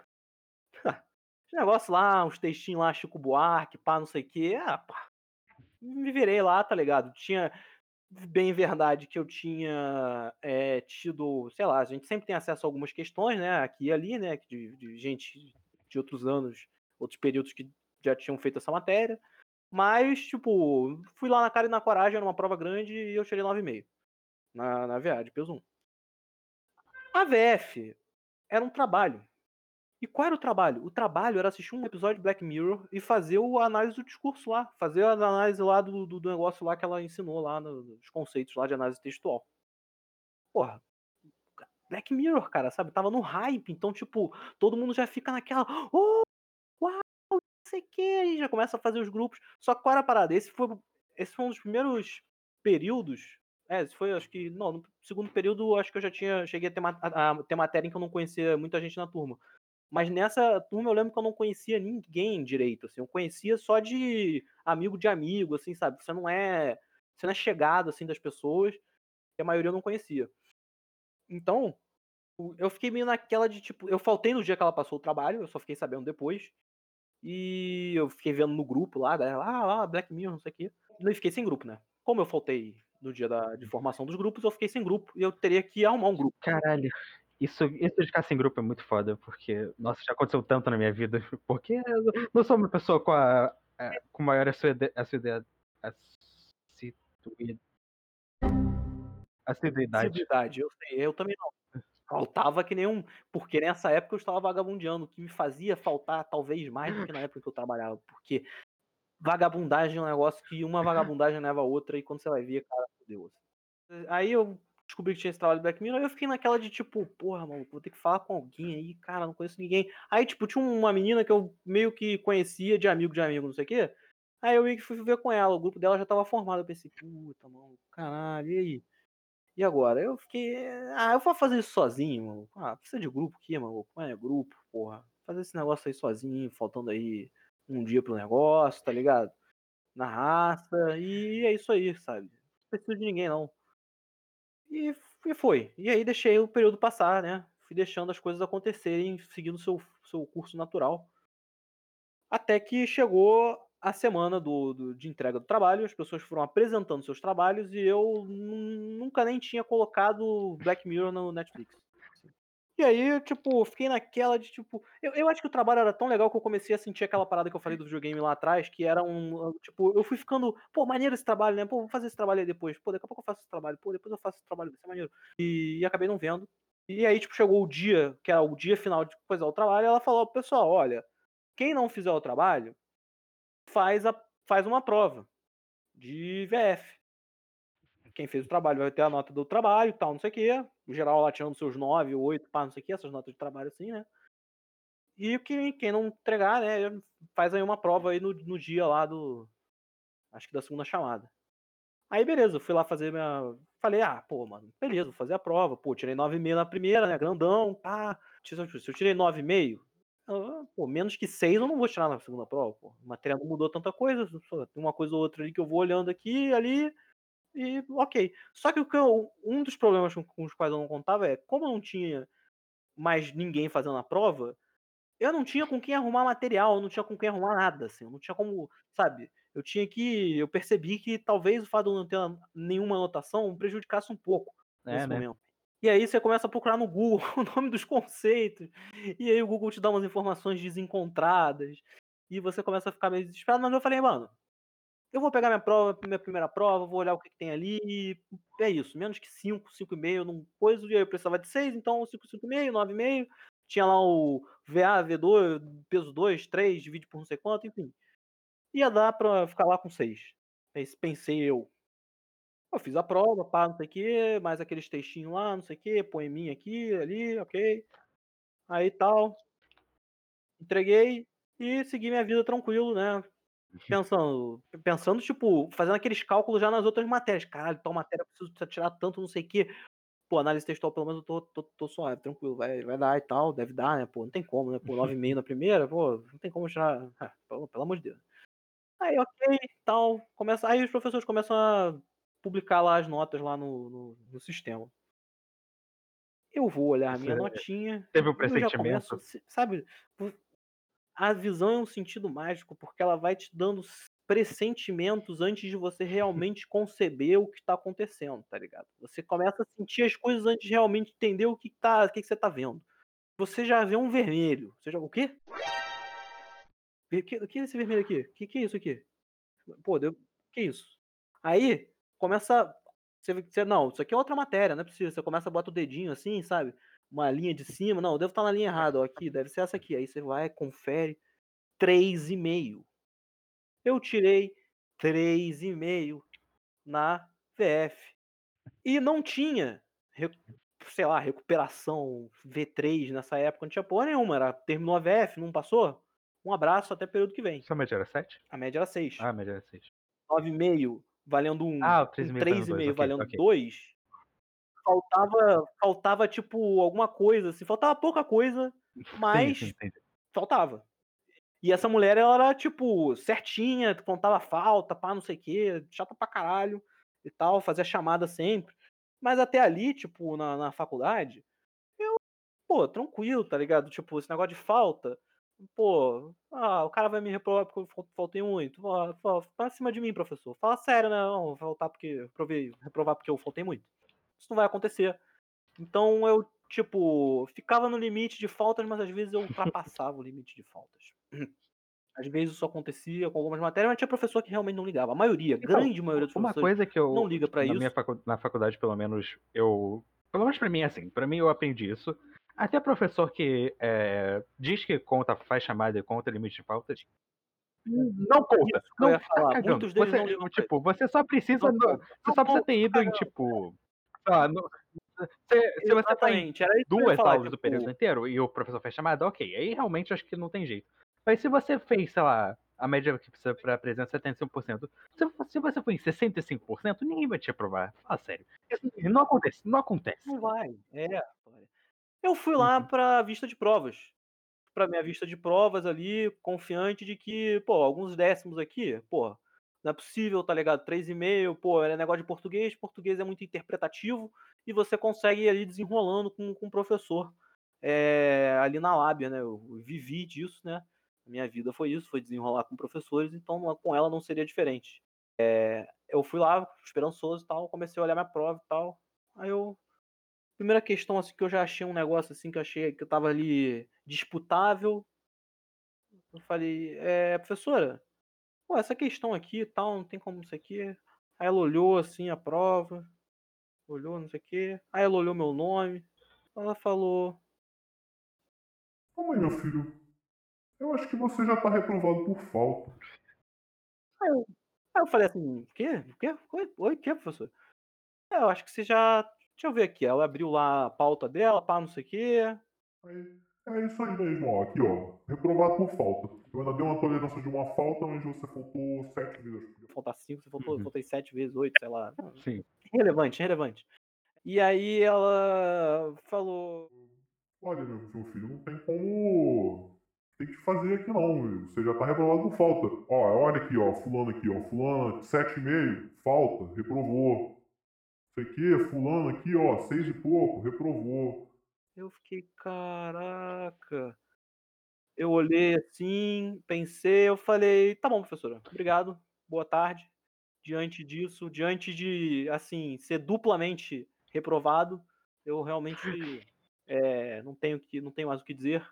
negócio lá, uns textinhos lá, Chico Buarque, pá, não sei o quê, ah, pá. Me virei lá, tá ligado? Tinha, bem verdade que eu tinha é, tido, sei lá, a gente sempre tem acesso a algumas questões, né, aqui e ali, né, de, de gente de outros anos, outros períodos que já tinham feito essa matéria, mas, tipo, fui lá na cara e na coragem, era uma prova grande e eu tirei 9,5 na, na VA de peso 1. A VF era um trabalho. E qual era o trabalho? O trabalho era assistir um episódio de Black Mirror e fazer a análise do discurso lá. Fazer a análise lá do, do, do negócio lá que ela ensinou lá, nos conceitos lá de análise textual. Porra. Black Mirror, cara, sabe? Tava no hype. Então, tipo, todo mundo já fica naquela. Oh, sei o que. E já começa a fazer os grupos. Só que qual era a parada? Esse foi, esse foi um dos primeiros períodos. É, esse foi, acho que. Não, no segundo período, acho que eu já tinha. Cheguei a ter, a, a ter matéria em que eu não conhecia muita gente na turma. Mas nessa turma eu lembro que eu não conhecia ninguém direito, assim. Eu conhecia só de amigo de amigo, assim, sabe? Você não é, você não é chegado assim das pessoas, que a maioria eu não conhecia. Então, eu fiquei meio naquela de tipo, eu faltei no dia que ela passou o trabalho, eu só fiquei sabendo depois. E eu fiquei vendo no grupo lá, galera, ah, lá, Black Mirror, não sei o quê. E fiquei sem grupo, né? Como eu faltei no dia da, de formação dos grupos, eu fiquei sem grupo e eu teria que arrumar um grupo. Caralho. Isso, isso de ficar sem grupo é muito foda, porque, nossa, já aconteceu tanto na minha vida. Porque eu não sou uma pessoa com a, a com maior assiduidade. Assiduidade. Assiduidade, eu sei, eu também não. Faltava que nem um. Porque nessa época eu estava vagabundeando, o que me fazia faltar talvez mais do que na época que eu trabalhava. Porque vagabundagem é um negócio que uma vagabundagem leva a outra, e quando você vai ver, cara, Deus. Aí eu descobri que tinha esse trabalho de Black Mirror, aí eu fiquei naquela de tipo, porra, mano, vou ter que falar com alguém aí, cara, não conheço ninguém. Aí, tipo, tinha uma menina que eu meio que conhecia de amigo de amigo, não sei o quê. Aí eu meio que fui ver com ela, o grupo dela já tava formado. Eu pensei, puta, mano, caralho, e aí? E agora? Eu fiquei, ah, eu vou fazer isso sozinho, mano. Ah, precisa de grupo aqui, mano. Como é grupo, porra? Fazer esse negócio aí sozinho, faltando aí um dia pro negócio, tá ligado? Na raça, e é isso aí, sabe? Não preciso de ninguém, não. E, e foi. E aí deixei o período passar, né? Fui deixando as coisas acontecerem, seguindo seu, seu curso natural. Até que chegou a semana do, do, de entrega do trabalho, as pessoas foram apresentando seus trabalhos e eu nunca nem tinha colocado Black Mirror no Netflix. E aí, tipo, fiquei naquela de tipo. Eu, eu acho que o trabalho era tão legal que eu comecei a sentir aquela parada que eu falei do videogame lá atrás, que era um. Tipo, eu fui ficando, pô, maneiro esse trabalho, né? Pô, vou fazer esse trabalho aí depois. Pô, daqui a pouco eu faço esse trabalho. Pô, depois eu faço esse trabalho, vai ser maneiro. E, e acabei não vendo. E aí, tipo, chegou o dia, que era o dia final de coisar o trabalho, e ela falou, pessoal, olha, quem não fizer o trabalho, faz, a, faz uma prova de VF. Quem fez o trabalho vai ter a nota do trabalho tal, não sei o quê. O geral lá tirando seus 9, 8, pá, não sei o quê, essas notas de trabalho assim, né? E quem, quem não entregar, né, faz aí uma prova aí no, no dia lá do. Acho que da segunda chamada. Aí beleza, eu fui lá fazer minha. Falei, ah, pô, mano, beleza, vou fazer a prova. Pô, tirei 9,5 na primeira, né? Grandão, pá. Se eu tirei 9,5, pô, menos que 6 eu não vou tirar na segunda prova, pô. A matéria não mudou tanta coisa, tem uma coisa ou outra ali que eu vou olhando aqui ali. E ok. Só que o que eu, um dos problemas com, com os quais eu não contava é, como eu não tinha mais ninguém fazendo a prova, eu não tinha com quem arrumar material, eu não tinha com quem arrumar nada, assim, eu não tinha como, sabe? Eu tinha que. Eu percebi que talvez o fato de eu não ter nenhuma anotação prejudicasse um pouco É, nesse né? momento. E aí você começa a procurar no Google o nome dos conceitos, e aí o Google te dá umas informações desencontradas, e você começa a ficar meio desesperado, mas eu falei, mano, eu vou pegar minha prova, minha primeira prova, vou olhar o que, que tem ali, e é isso, menos que 5, 5,5, não coisa, e aí eu precisava de 6, então 5, 5,5, 9,5, tinha lá o VA, V2, peso 2, 3, divide por não sei quanto, enfim. Ia dar pra ficar lá com 6. Pensei eu. Eu fiz a prova, pá, não sei o que, mais aqueles textinhos lá, não sei o que, poeminha aqui, ali, ok. Aí tal. Entreguei e segui minha vida tranquilo, né? Pensando, pensando, tipo, fazendo aqueles cálculos já nas outras matérias. Caralho, tal matéria preciso tirar tanto, não sei o que. Pô, análise textual, pelo menos eu tô, tô, tô suave, tranquilo, vai, vai dar e tal, deve dar, né? Pô, não tem como, né? Pô, 9,5 na primeira, pô, não tem como tirar. Ah, pelo, pelo amor de Deus. Aí, ok, tal. Começa, aí os professores começam a publicar lá as notas lá no, no, no sistema. Eu vou olhar a minha Você notinha. Teve um pressentimento? começo, sabe? A visão é um sentido mágico, porque ela vai te dando pressentimentos antes de você realmente conceber o que tá acontecendo, tá ligado? Você começa a sentir as coisas antes de realmente entender o que, tá, o que, que você tá vendo. Você já vê um vermelho. Você já. O quê? O que, o que é esse vermelho aqui? O que, que é isso aqui? Pô, deu. Que isso? Aí, começa. Você, você, não, isso aqui é outra matéria, não é possível. Você começa a botar o dedinho assim, sabe? Uma linha de cima. Não, eu devo estar na linha errada, ó, aqui, deve ser essa aqui. Aí você vai, confere. 3,5. Eu tirei 3,5 na VF. E não tinha, sei lá, recuperação V3 nessa época, não tinha porra nenhuma. Era, terminou a VF, não passou? Um abraço até período que vem. Sua média era 7? A média era 6. Ah, a média era 6. 9,5 valendo 1, Ah, o um 3,5 valendo 3,5 dois, ok, valendo ok. 2. Faltava, faltava, tipo, alguma coisa, assim. Faltava pouca coisa, mas Sim, sim, entendi. faltava. E essa mulher, ela era, tipo, certinha, contava falta, pá, não sei o quê, chata pra caralho e tal, fazia chamada sempre. Mas até ali, tipo, na, na faculdade, eu, pô, tranquilo, tá ligado? Tipo, esse negócio de falta, pô, ah, o cara vai me reprovar porque eu fal- faltei muito. Ah, fa- Pra cima de mim, professor. Fala sério, né? Não, vou faltar porque provei, reprovar porque eu faltei muito. Isso não vai acontecer. Então eu, tipo, ficava no limite de faltas, mas às vezes eu ultrapassava o limite de faltas. Às vezes isso acontecia com algumas matérias, mas tinha professor que realmente não ligava. A maioria, Então, grande maioria dos Uma coisa que eu. não liga pra na isso. Facu- na faculdade, pelo menos, eu. Pelo menos pra mim, assim. Pra mim, eu aprendi isso. Até professor que é, diz que conta, faz chamada e conta limite de faltas. Não conta. Eu Não, ia tá falar. Muitos deles Você, não ligam tipo, você só precisa. Não conta. você Não só precisa ter ido em, caramba. tipo. sei lá, no- se, se você tá em eu duas falar, aulas do tipo, período inteiro e o professor fez chamada, ok. Aí realmente acho que não tem jeito. Mas se você fez, sei lá, a média que precisa pra presença é 75%, se, se você for em 65%, ninguém vai te aprovar. Fala sério. Isso não acontece, não acontece. Não vai. É. Eu fui lá Uhum. pra vista de provas. Pra minha vista de provas ali, confiante de que, pô, alguns décimos aqui, pô, não é possível, tá ligado? 3,5, pô, é negócio de português, português é muito interpretativo e você consegue ir ali desenrolando com, com o professor é, ali na lábia, né? Eu vivi disso, né? Minha vida foi isso, foi desenrolar com professores, então com ela não seria diferente. É, eu fui lá, esperançoso e tal, comecei a olhar minha prova e tal. Aí eu. Primeira questão assim que eu já achei um negócio assim que eu achei que eu tava ali disputável. Eu falei, é, professora, pô, essa questão aqui e tal, não tem como isso aqui. Aí ela olhou assim a prova, olhou, não sei o quê. Aí ela olhou meu nome. Ela falou, Calma aí, meu filho. Eu acho que você já tá reprovado por falta. Aí eu, aí eu falei assim, o quê? O quê? Oi, o quê, professor? "É, eu acho que você já. Deixa eu ver aqui. Ela abriu lá a pauta dela, pá, não sei o quê. É isso aí mesmo, ó. Aqui, ó. Reprovado por falta. Eu ainda dei uma tolerância de uma falta, mas você faltou sete vezes. Faltar cinco, você faltou, Uhum. faltei sete vezes, oito, sei lá. Sim. Irrelevante, irrelevante. E aí ela falou. Olha, meu, meu filho, não tem como. Tem que fazer aqui não. meu. Você já tá reprovado por falta. Ó, olha aqui, ó. Fulano aqui, ó. Fulano, sete e meio, falta, reprovou. Sei que, fulano aqui, ó, seis e pouco, reprovou. Eu fiquei, caraca. Eu olhei assim, pensei, eu falei, tá bom, professora, obrigado, boa tarde. Diante disso, diante de, assim, ser duplamente reprovado, eu realmente é, não tenho que, não tenho mais o que dizer.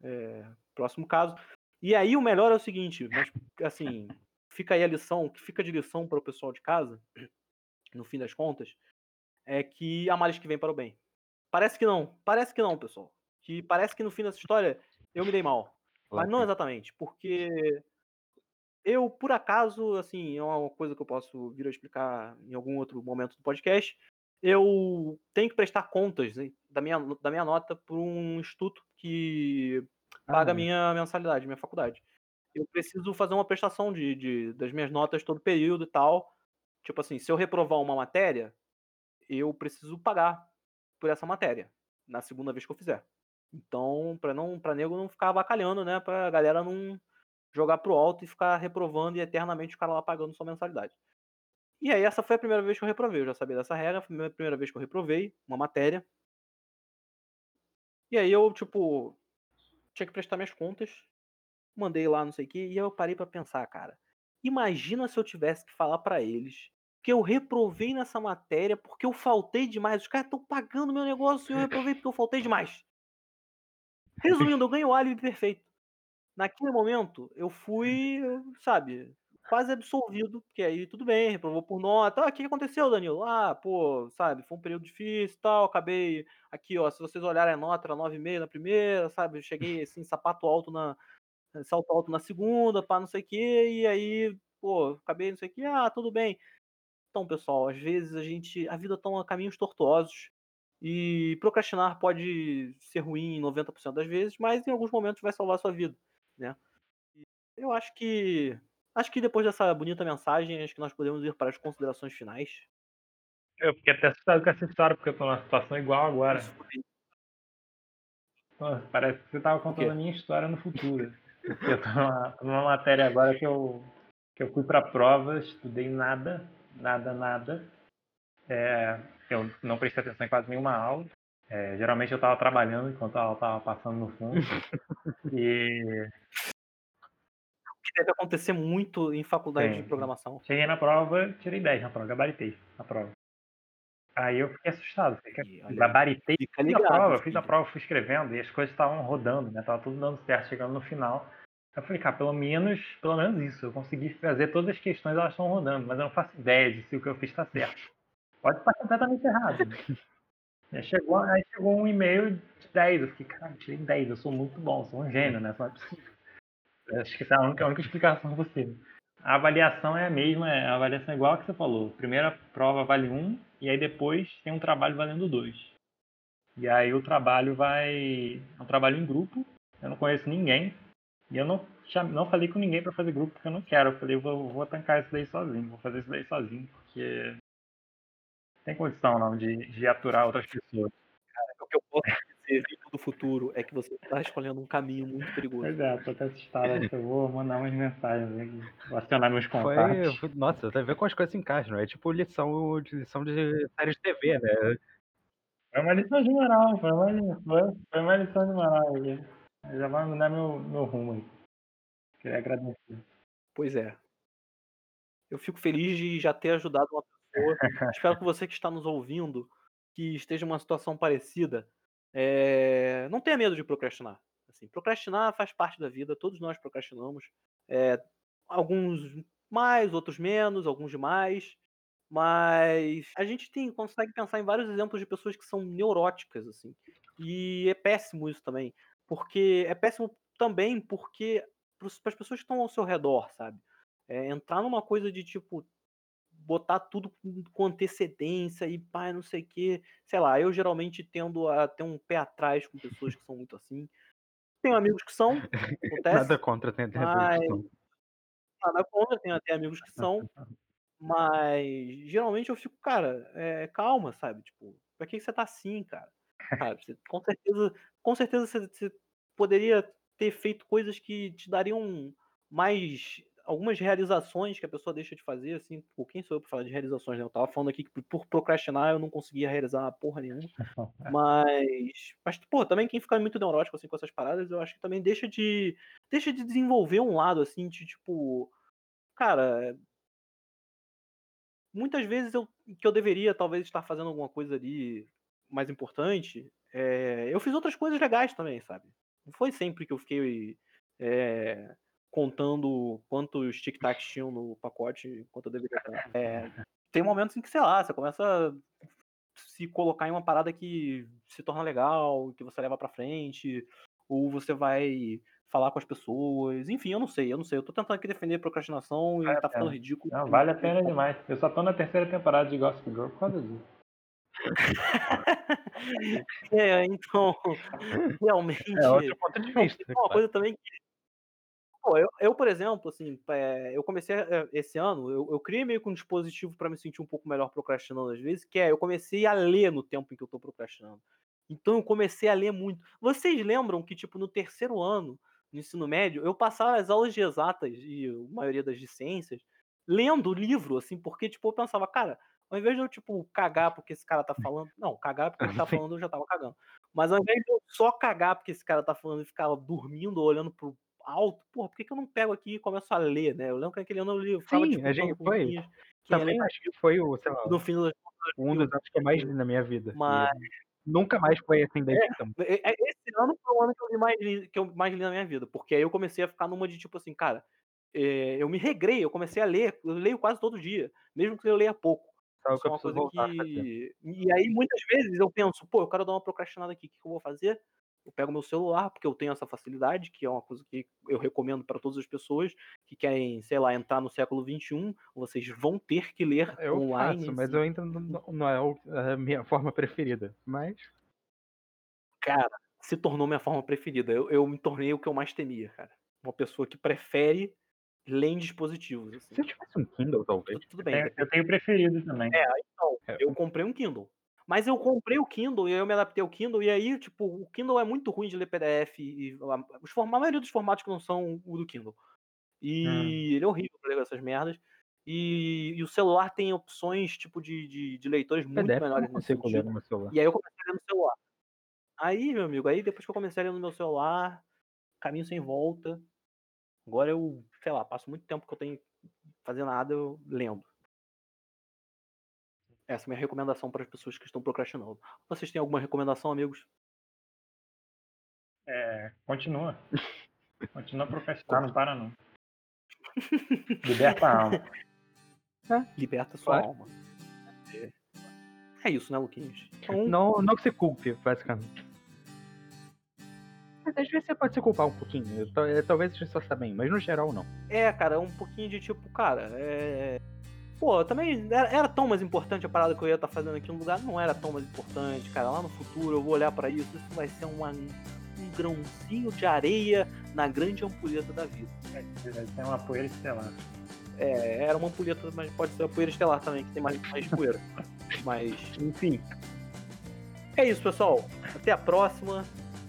É, próximo caso. E aí o melhor é o seguinte, mas assim, fica aí a lição, o que fica de lição para o pessoal de casa, no fim das contas, é que há males que vem para o bem. Parece que não, parece que não, pessoal. Que parece que no fim dessa história eu me dei mal. Mas não exatamente, porque eu, por acaso, assim, é uma coisa que eu posso vir a explicar em algum outro momento do podcast. Eu tenho que prestar contas né, da, minha, da minha nota para um instituto que paga a Ah. minha mensalidade, minha faculdade. Eu preciso fazer uma prestação de, de- das minhas notas todo período e tal. Tipo assim, se eu reprovar uma matéria, eu preciso pagar por essa matéria na segunda vez que eu fizer. Então, pra não para nego não ficar avacalhando, né, pra galera não jogar pro alto e ficar reprovando e eternamente o cara lá pagando sua mensalidade. E aí essa foi a primeira vez que eu reprovei, eu já sabia dessa regra, foi a primeira vez que eu reprovei uma matéria. E aí eu, tipo, tinha que prestar minhas contas, mandei lá, não sei o que, e eu parei pra pensar, cara. Imagina se eu tivesse que falar pra eles que eu reprovei nessa matéria porque eu faltei demais. Os caras estão pagando meu negócio e eu reprovei porque eu faltei demais. Resumindo, eu ganhei o álibi perfeito. Naquele momento, eu fui, sabe, quase absolvido, porque aí tudo bem, reprovou por nota. Ah, o que aconteceu, Danilo? Ah, pô, sabe, foi um período difícil tal, acabei aqui, ó, se vocês olharem a nota, era 9,5 na primeira, sabe, eu cheguei assim, sapato alto na salto alto na segunda, pá, não sei o quê, e aí, pô, acabei não sei o quê, ah, tudo bem. Então, pessoal, às vezes a gente, a vida toma caminhos tortuosos e procrastinar pode ser ruim em 90% das vezes, mas em alguns momentos vai salvar a sua vida, né? Eu acho que acho que depois dessa bonita mensagem, acho que nós podemos ir para as considerações finais. Eu fiquei até assustado com essa história, porque eu tô numa situação igual agora. Pô, parece que você tava quê? contando a minha história no futuro. Eu tô numa, numa matéria agora que eu, que eu fui pra prova, estudei nada, nada, nada. É, eu não prestei atenção em quase nenhuma aula. É, geralmente eu tava trabalhando enquanto a aula tava passando no fundo. E que deve acontecer muito em faculdade Sim, de programação. cheguei na prova, tirei 10 na prova, gabaritei na prova. Aí eu fiquei assustado, fiquei olha, gabaritei Fiz a prova, eu fiz a filho. prova, fui escrevendo e as coisas estavam rodando, né? Tava tudo dando certo, chegando no final. Eu falei, cara, pelo menos, pelo menos isso. Eu consegui fazer todas as questões, elas estão rodando, mas eu não faço ideia de se o que eu fiz está certo. Pode estar completamente errado. Aí chegou, aí chegou um e-mail de 10. Eu fiquei, cara, tirei 10, eu sou muito bom, sou um gênio, né? Só é possível. Acho que essa é a única, a única explicação possível. A avaliação é a mesma, é a avaliação é igual a que você falou. Primeira prova vale 1, e aí depois tem um trabalho valendo 2. E aí o trabalho vai. É um trabalho em grupo, eu não conheço ninguém. E eu não, não falei com ninguém para fazer grupo porque eu não quero. Eu falei, eu vou, vou tancar isso daí sozinho, vou fazer isso daí sozinho, porque não tem condição não de, de aturar outras pessoas. O que eu posso dizer do futuro é que você está escolhendo um caminho muito perigoso. Pois é, tô até assustado, eu vou mandar umas mensagens aqui, vou acionar meus contatos. foi- nossa, até ver como as coisas se encaixam, é tipo lição de lição de série de TV, né? Foi uma lição de moral, foi uma, li- foi, foi uma lição de moral. aí. Já vai mudar meu, meu rumo aí. Queria agradecer. Pois é. Eu fico feliz de já ter ajudado uma pessoa. Espero que você que está nos ouvindo, que esteja em uma situação parecida, é, não tenha medo de procrastinar. Assim, procrastinar faz parte da vida, todos nós procrastinamos. É, alguns mais, outros menos, alguns demais. Mas a gente tem, consegue pensar em vários exemplos de pessoas que são neuróticas, assim. E é péssimo isso também. Porque é péssimo também porque para as pessoas que estão ao seu redor, sabe? É, entrar numa coisa de tipo botar tudo com- antecedência e pai, não sei o que. Sei lá, eu geralmente tendo a ter um pé atrás com pessoas que são muito assim. Tenho amigos que são, acontece. Nada contra, tem tem Mas- adultos, Nada contra, tenho até amigos que são. Mas geralmente eu fico, cara, é, calma, sabe? Tipo, pra que que você tá assim, cara? Sabe? Você- com certeza, com certeza você, você poderia ter feito coisas que te dariam mais algumas realizações que a pessoa deixa de fazer, assim, pô, quem sou eu pra falar de realizações, né? Eu tava falando aqui que por procrastinar eu não conseguia realizar porra nenhuma. Mas, mas pô, também quem fica muito neurótico assim com essas paradas, eu acho que também deixa de deixa de desenvolver um lado assim de tipo, cara, muitas vezes eu que eu deveria talvez estar fazendo alguma coisa ali mais importante, é, eu fiz outras coisas legais também, sabe? Não foi sempre que eu fiquei é, contando quantos tic-tacs tinham no pacote, quanto eu deveria. É, tem momentos em que, sei lá, você começa a se colocar em uma parada que se torna legal, que você leva pra frente, ou você vai falar com as pessoas, enfim, eu não sei, eu não sei. Eu tô tentando aqui defender procrastinação e vale tá ficando ridículo. Não, vale a pena demais. Eu só tô na terceira temporada de Gossip Girl por causa disso. é, então, realmente. É outro ponto de vista. Uma coisa também que Pô, eu, eu, por exemplo, assim, é, eu comecei é, esse ano, eu, eu criei meio que um dispositivo para me sentir um pouco melhor procrastinando às vezes, que é eu comecei a ler no tempo em que eu tô procrastinando. Então eu comecei a ler muito. Vocês lembram que, tipo, no terceiro ano, no ensino médio, eu passava as aulas de exatas e a maioria das de ciências lendo o livro, assim, porque, tipo, eu pensava, cara, ao invés de eu, tipo, cagar porque esse cara tá falando. Não, cagar porque ele tá falando, eu já tava cagando. Mas ao invés de eu só cagar porque esse cara tá falando e ficar dormindo, olhando pro, alto, porra, por que, que eu não pego aqui e começo a ler, né? Eu lembro que naquele ano eu li, Sim, tipo, a gente foi. Também acho que foi o, sei lá, no fim do um dos anos que eu mais li na minha vida. Mas- Nunca mais foi assim desde então. É- é- Esse ano foi o ano que eu, li mais, li- que eu mais li na minha vida, porque aí eu comecei a ficar numa de tipo assim, cara, é, eu me regrei, eu comecei a ler, eu leio quase todo dia, mesmo que eu leia pouco. Isso que é uma coisa que. E aí, muitas vezes, eu penso, pô, eu quero dar uma procrastinada aqui, o que eu vou fazer? Eu pego meu celular, porque eu tenho essa facilidade, que é uma coisa que eu recomendo para todas as pessoas que querem, sei lá, entrar no século XXI. Vocês vão ter que ler Eu online. faço, mas eu ainda não, é o- a minha forma preferida. Mas Cara, se tornou minha forma preferida. Eu, eu me tornei o que eu mais temia, cara. Uma pessoa que prefere ler em dispositivos. assim. se eu tivesse um Kindle, talvez. Tudo bem, Tenho- eu tenho preferido também. É, então, É. eu comprei um Kindle. Mas eu comprei o Kindle e aí eu me adaptei ao Kindle, e aí, tipo, o Kindle é muito ruim de ler PDF, e a, os forma- a maioria dos formatos que não são o do Kindle. E Hum. ele é horrível pra ler essas merdas. E, e o celular tem opções, tipo, de, de, de leitores muito PDF eu melhores não consigo ler sentido. no meu celular. E aí eu comecei a ler no celular. Aí, meu amigo, aí depois que eu comecei a ler no meu celular, caminho sem volta. Agora eu, sei lá, passo muito tempo que eu tenho que fazer nada eu lendo. Essa é a minha recomendação para as pessoas que estão procrastinando. Vocês têm alguma recomendação, amigos? É, continua. Continua a procrastinar, não para não. Liberta a alma. Liberta sua alma. É. É isso, né, Luquinhos? Então, Não, não que se culpe, basicamente. Mas às vezes você pode se culpar um pouquinho. É, Talvez isso só está bem, mas no geral não. É, cara, um pouquinho de tipo, cara, é. Pô, também era, era tão mais importante a parada que eu ia estar fazendo aqui no lugar, não era tão mais importante, cara. Lá no futuro eu vou olhar pra isso, isso vai ser uma, um grãozinho de areia na grande ampulheta da vida. Tem uma poeira estelar. É, era uma ampulheta, mas pode ser a poeira estelar também, que tem mais, mais poeira. Mas, enfim. É isso, pessoal. Até a próxima.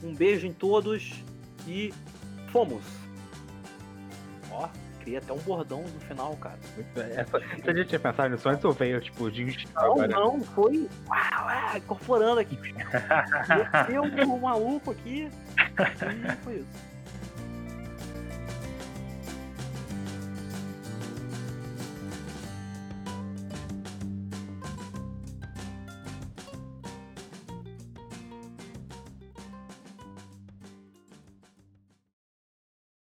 Um beijo em todos e fomos! Ó, cria até um bordão no final, cara. Essa, você já tinha pensado nisso antes ou veio, tipo, de Não, agora? não, foi uau, uau, incorporando aqui. Desceu um maluco aqui. E foi isso.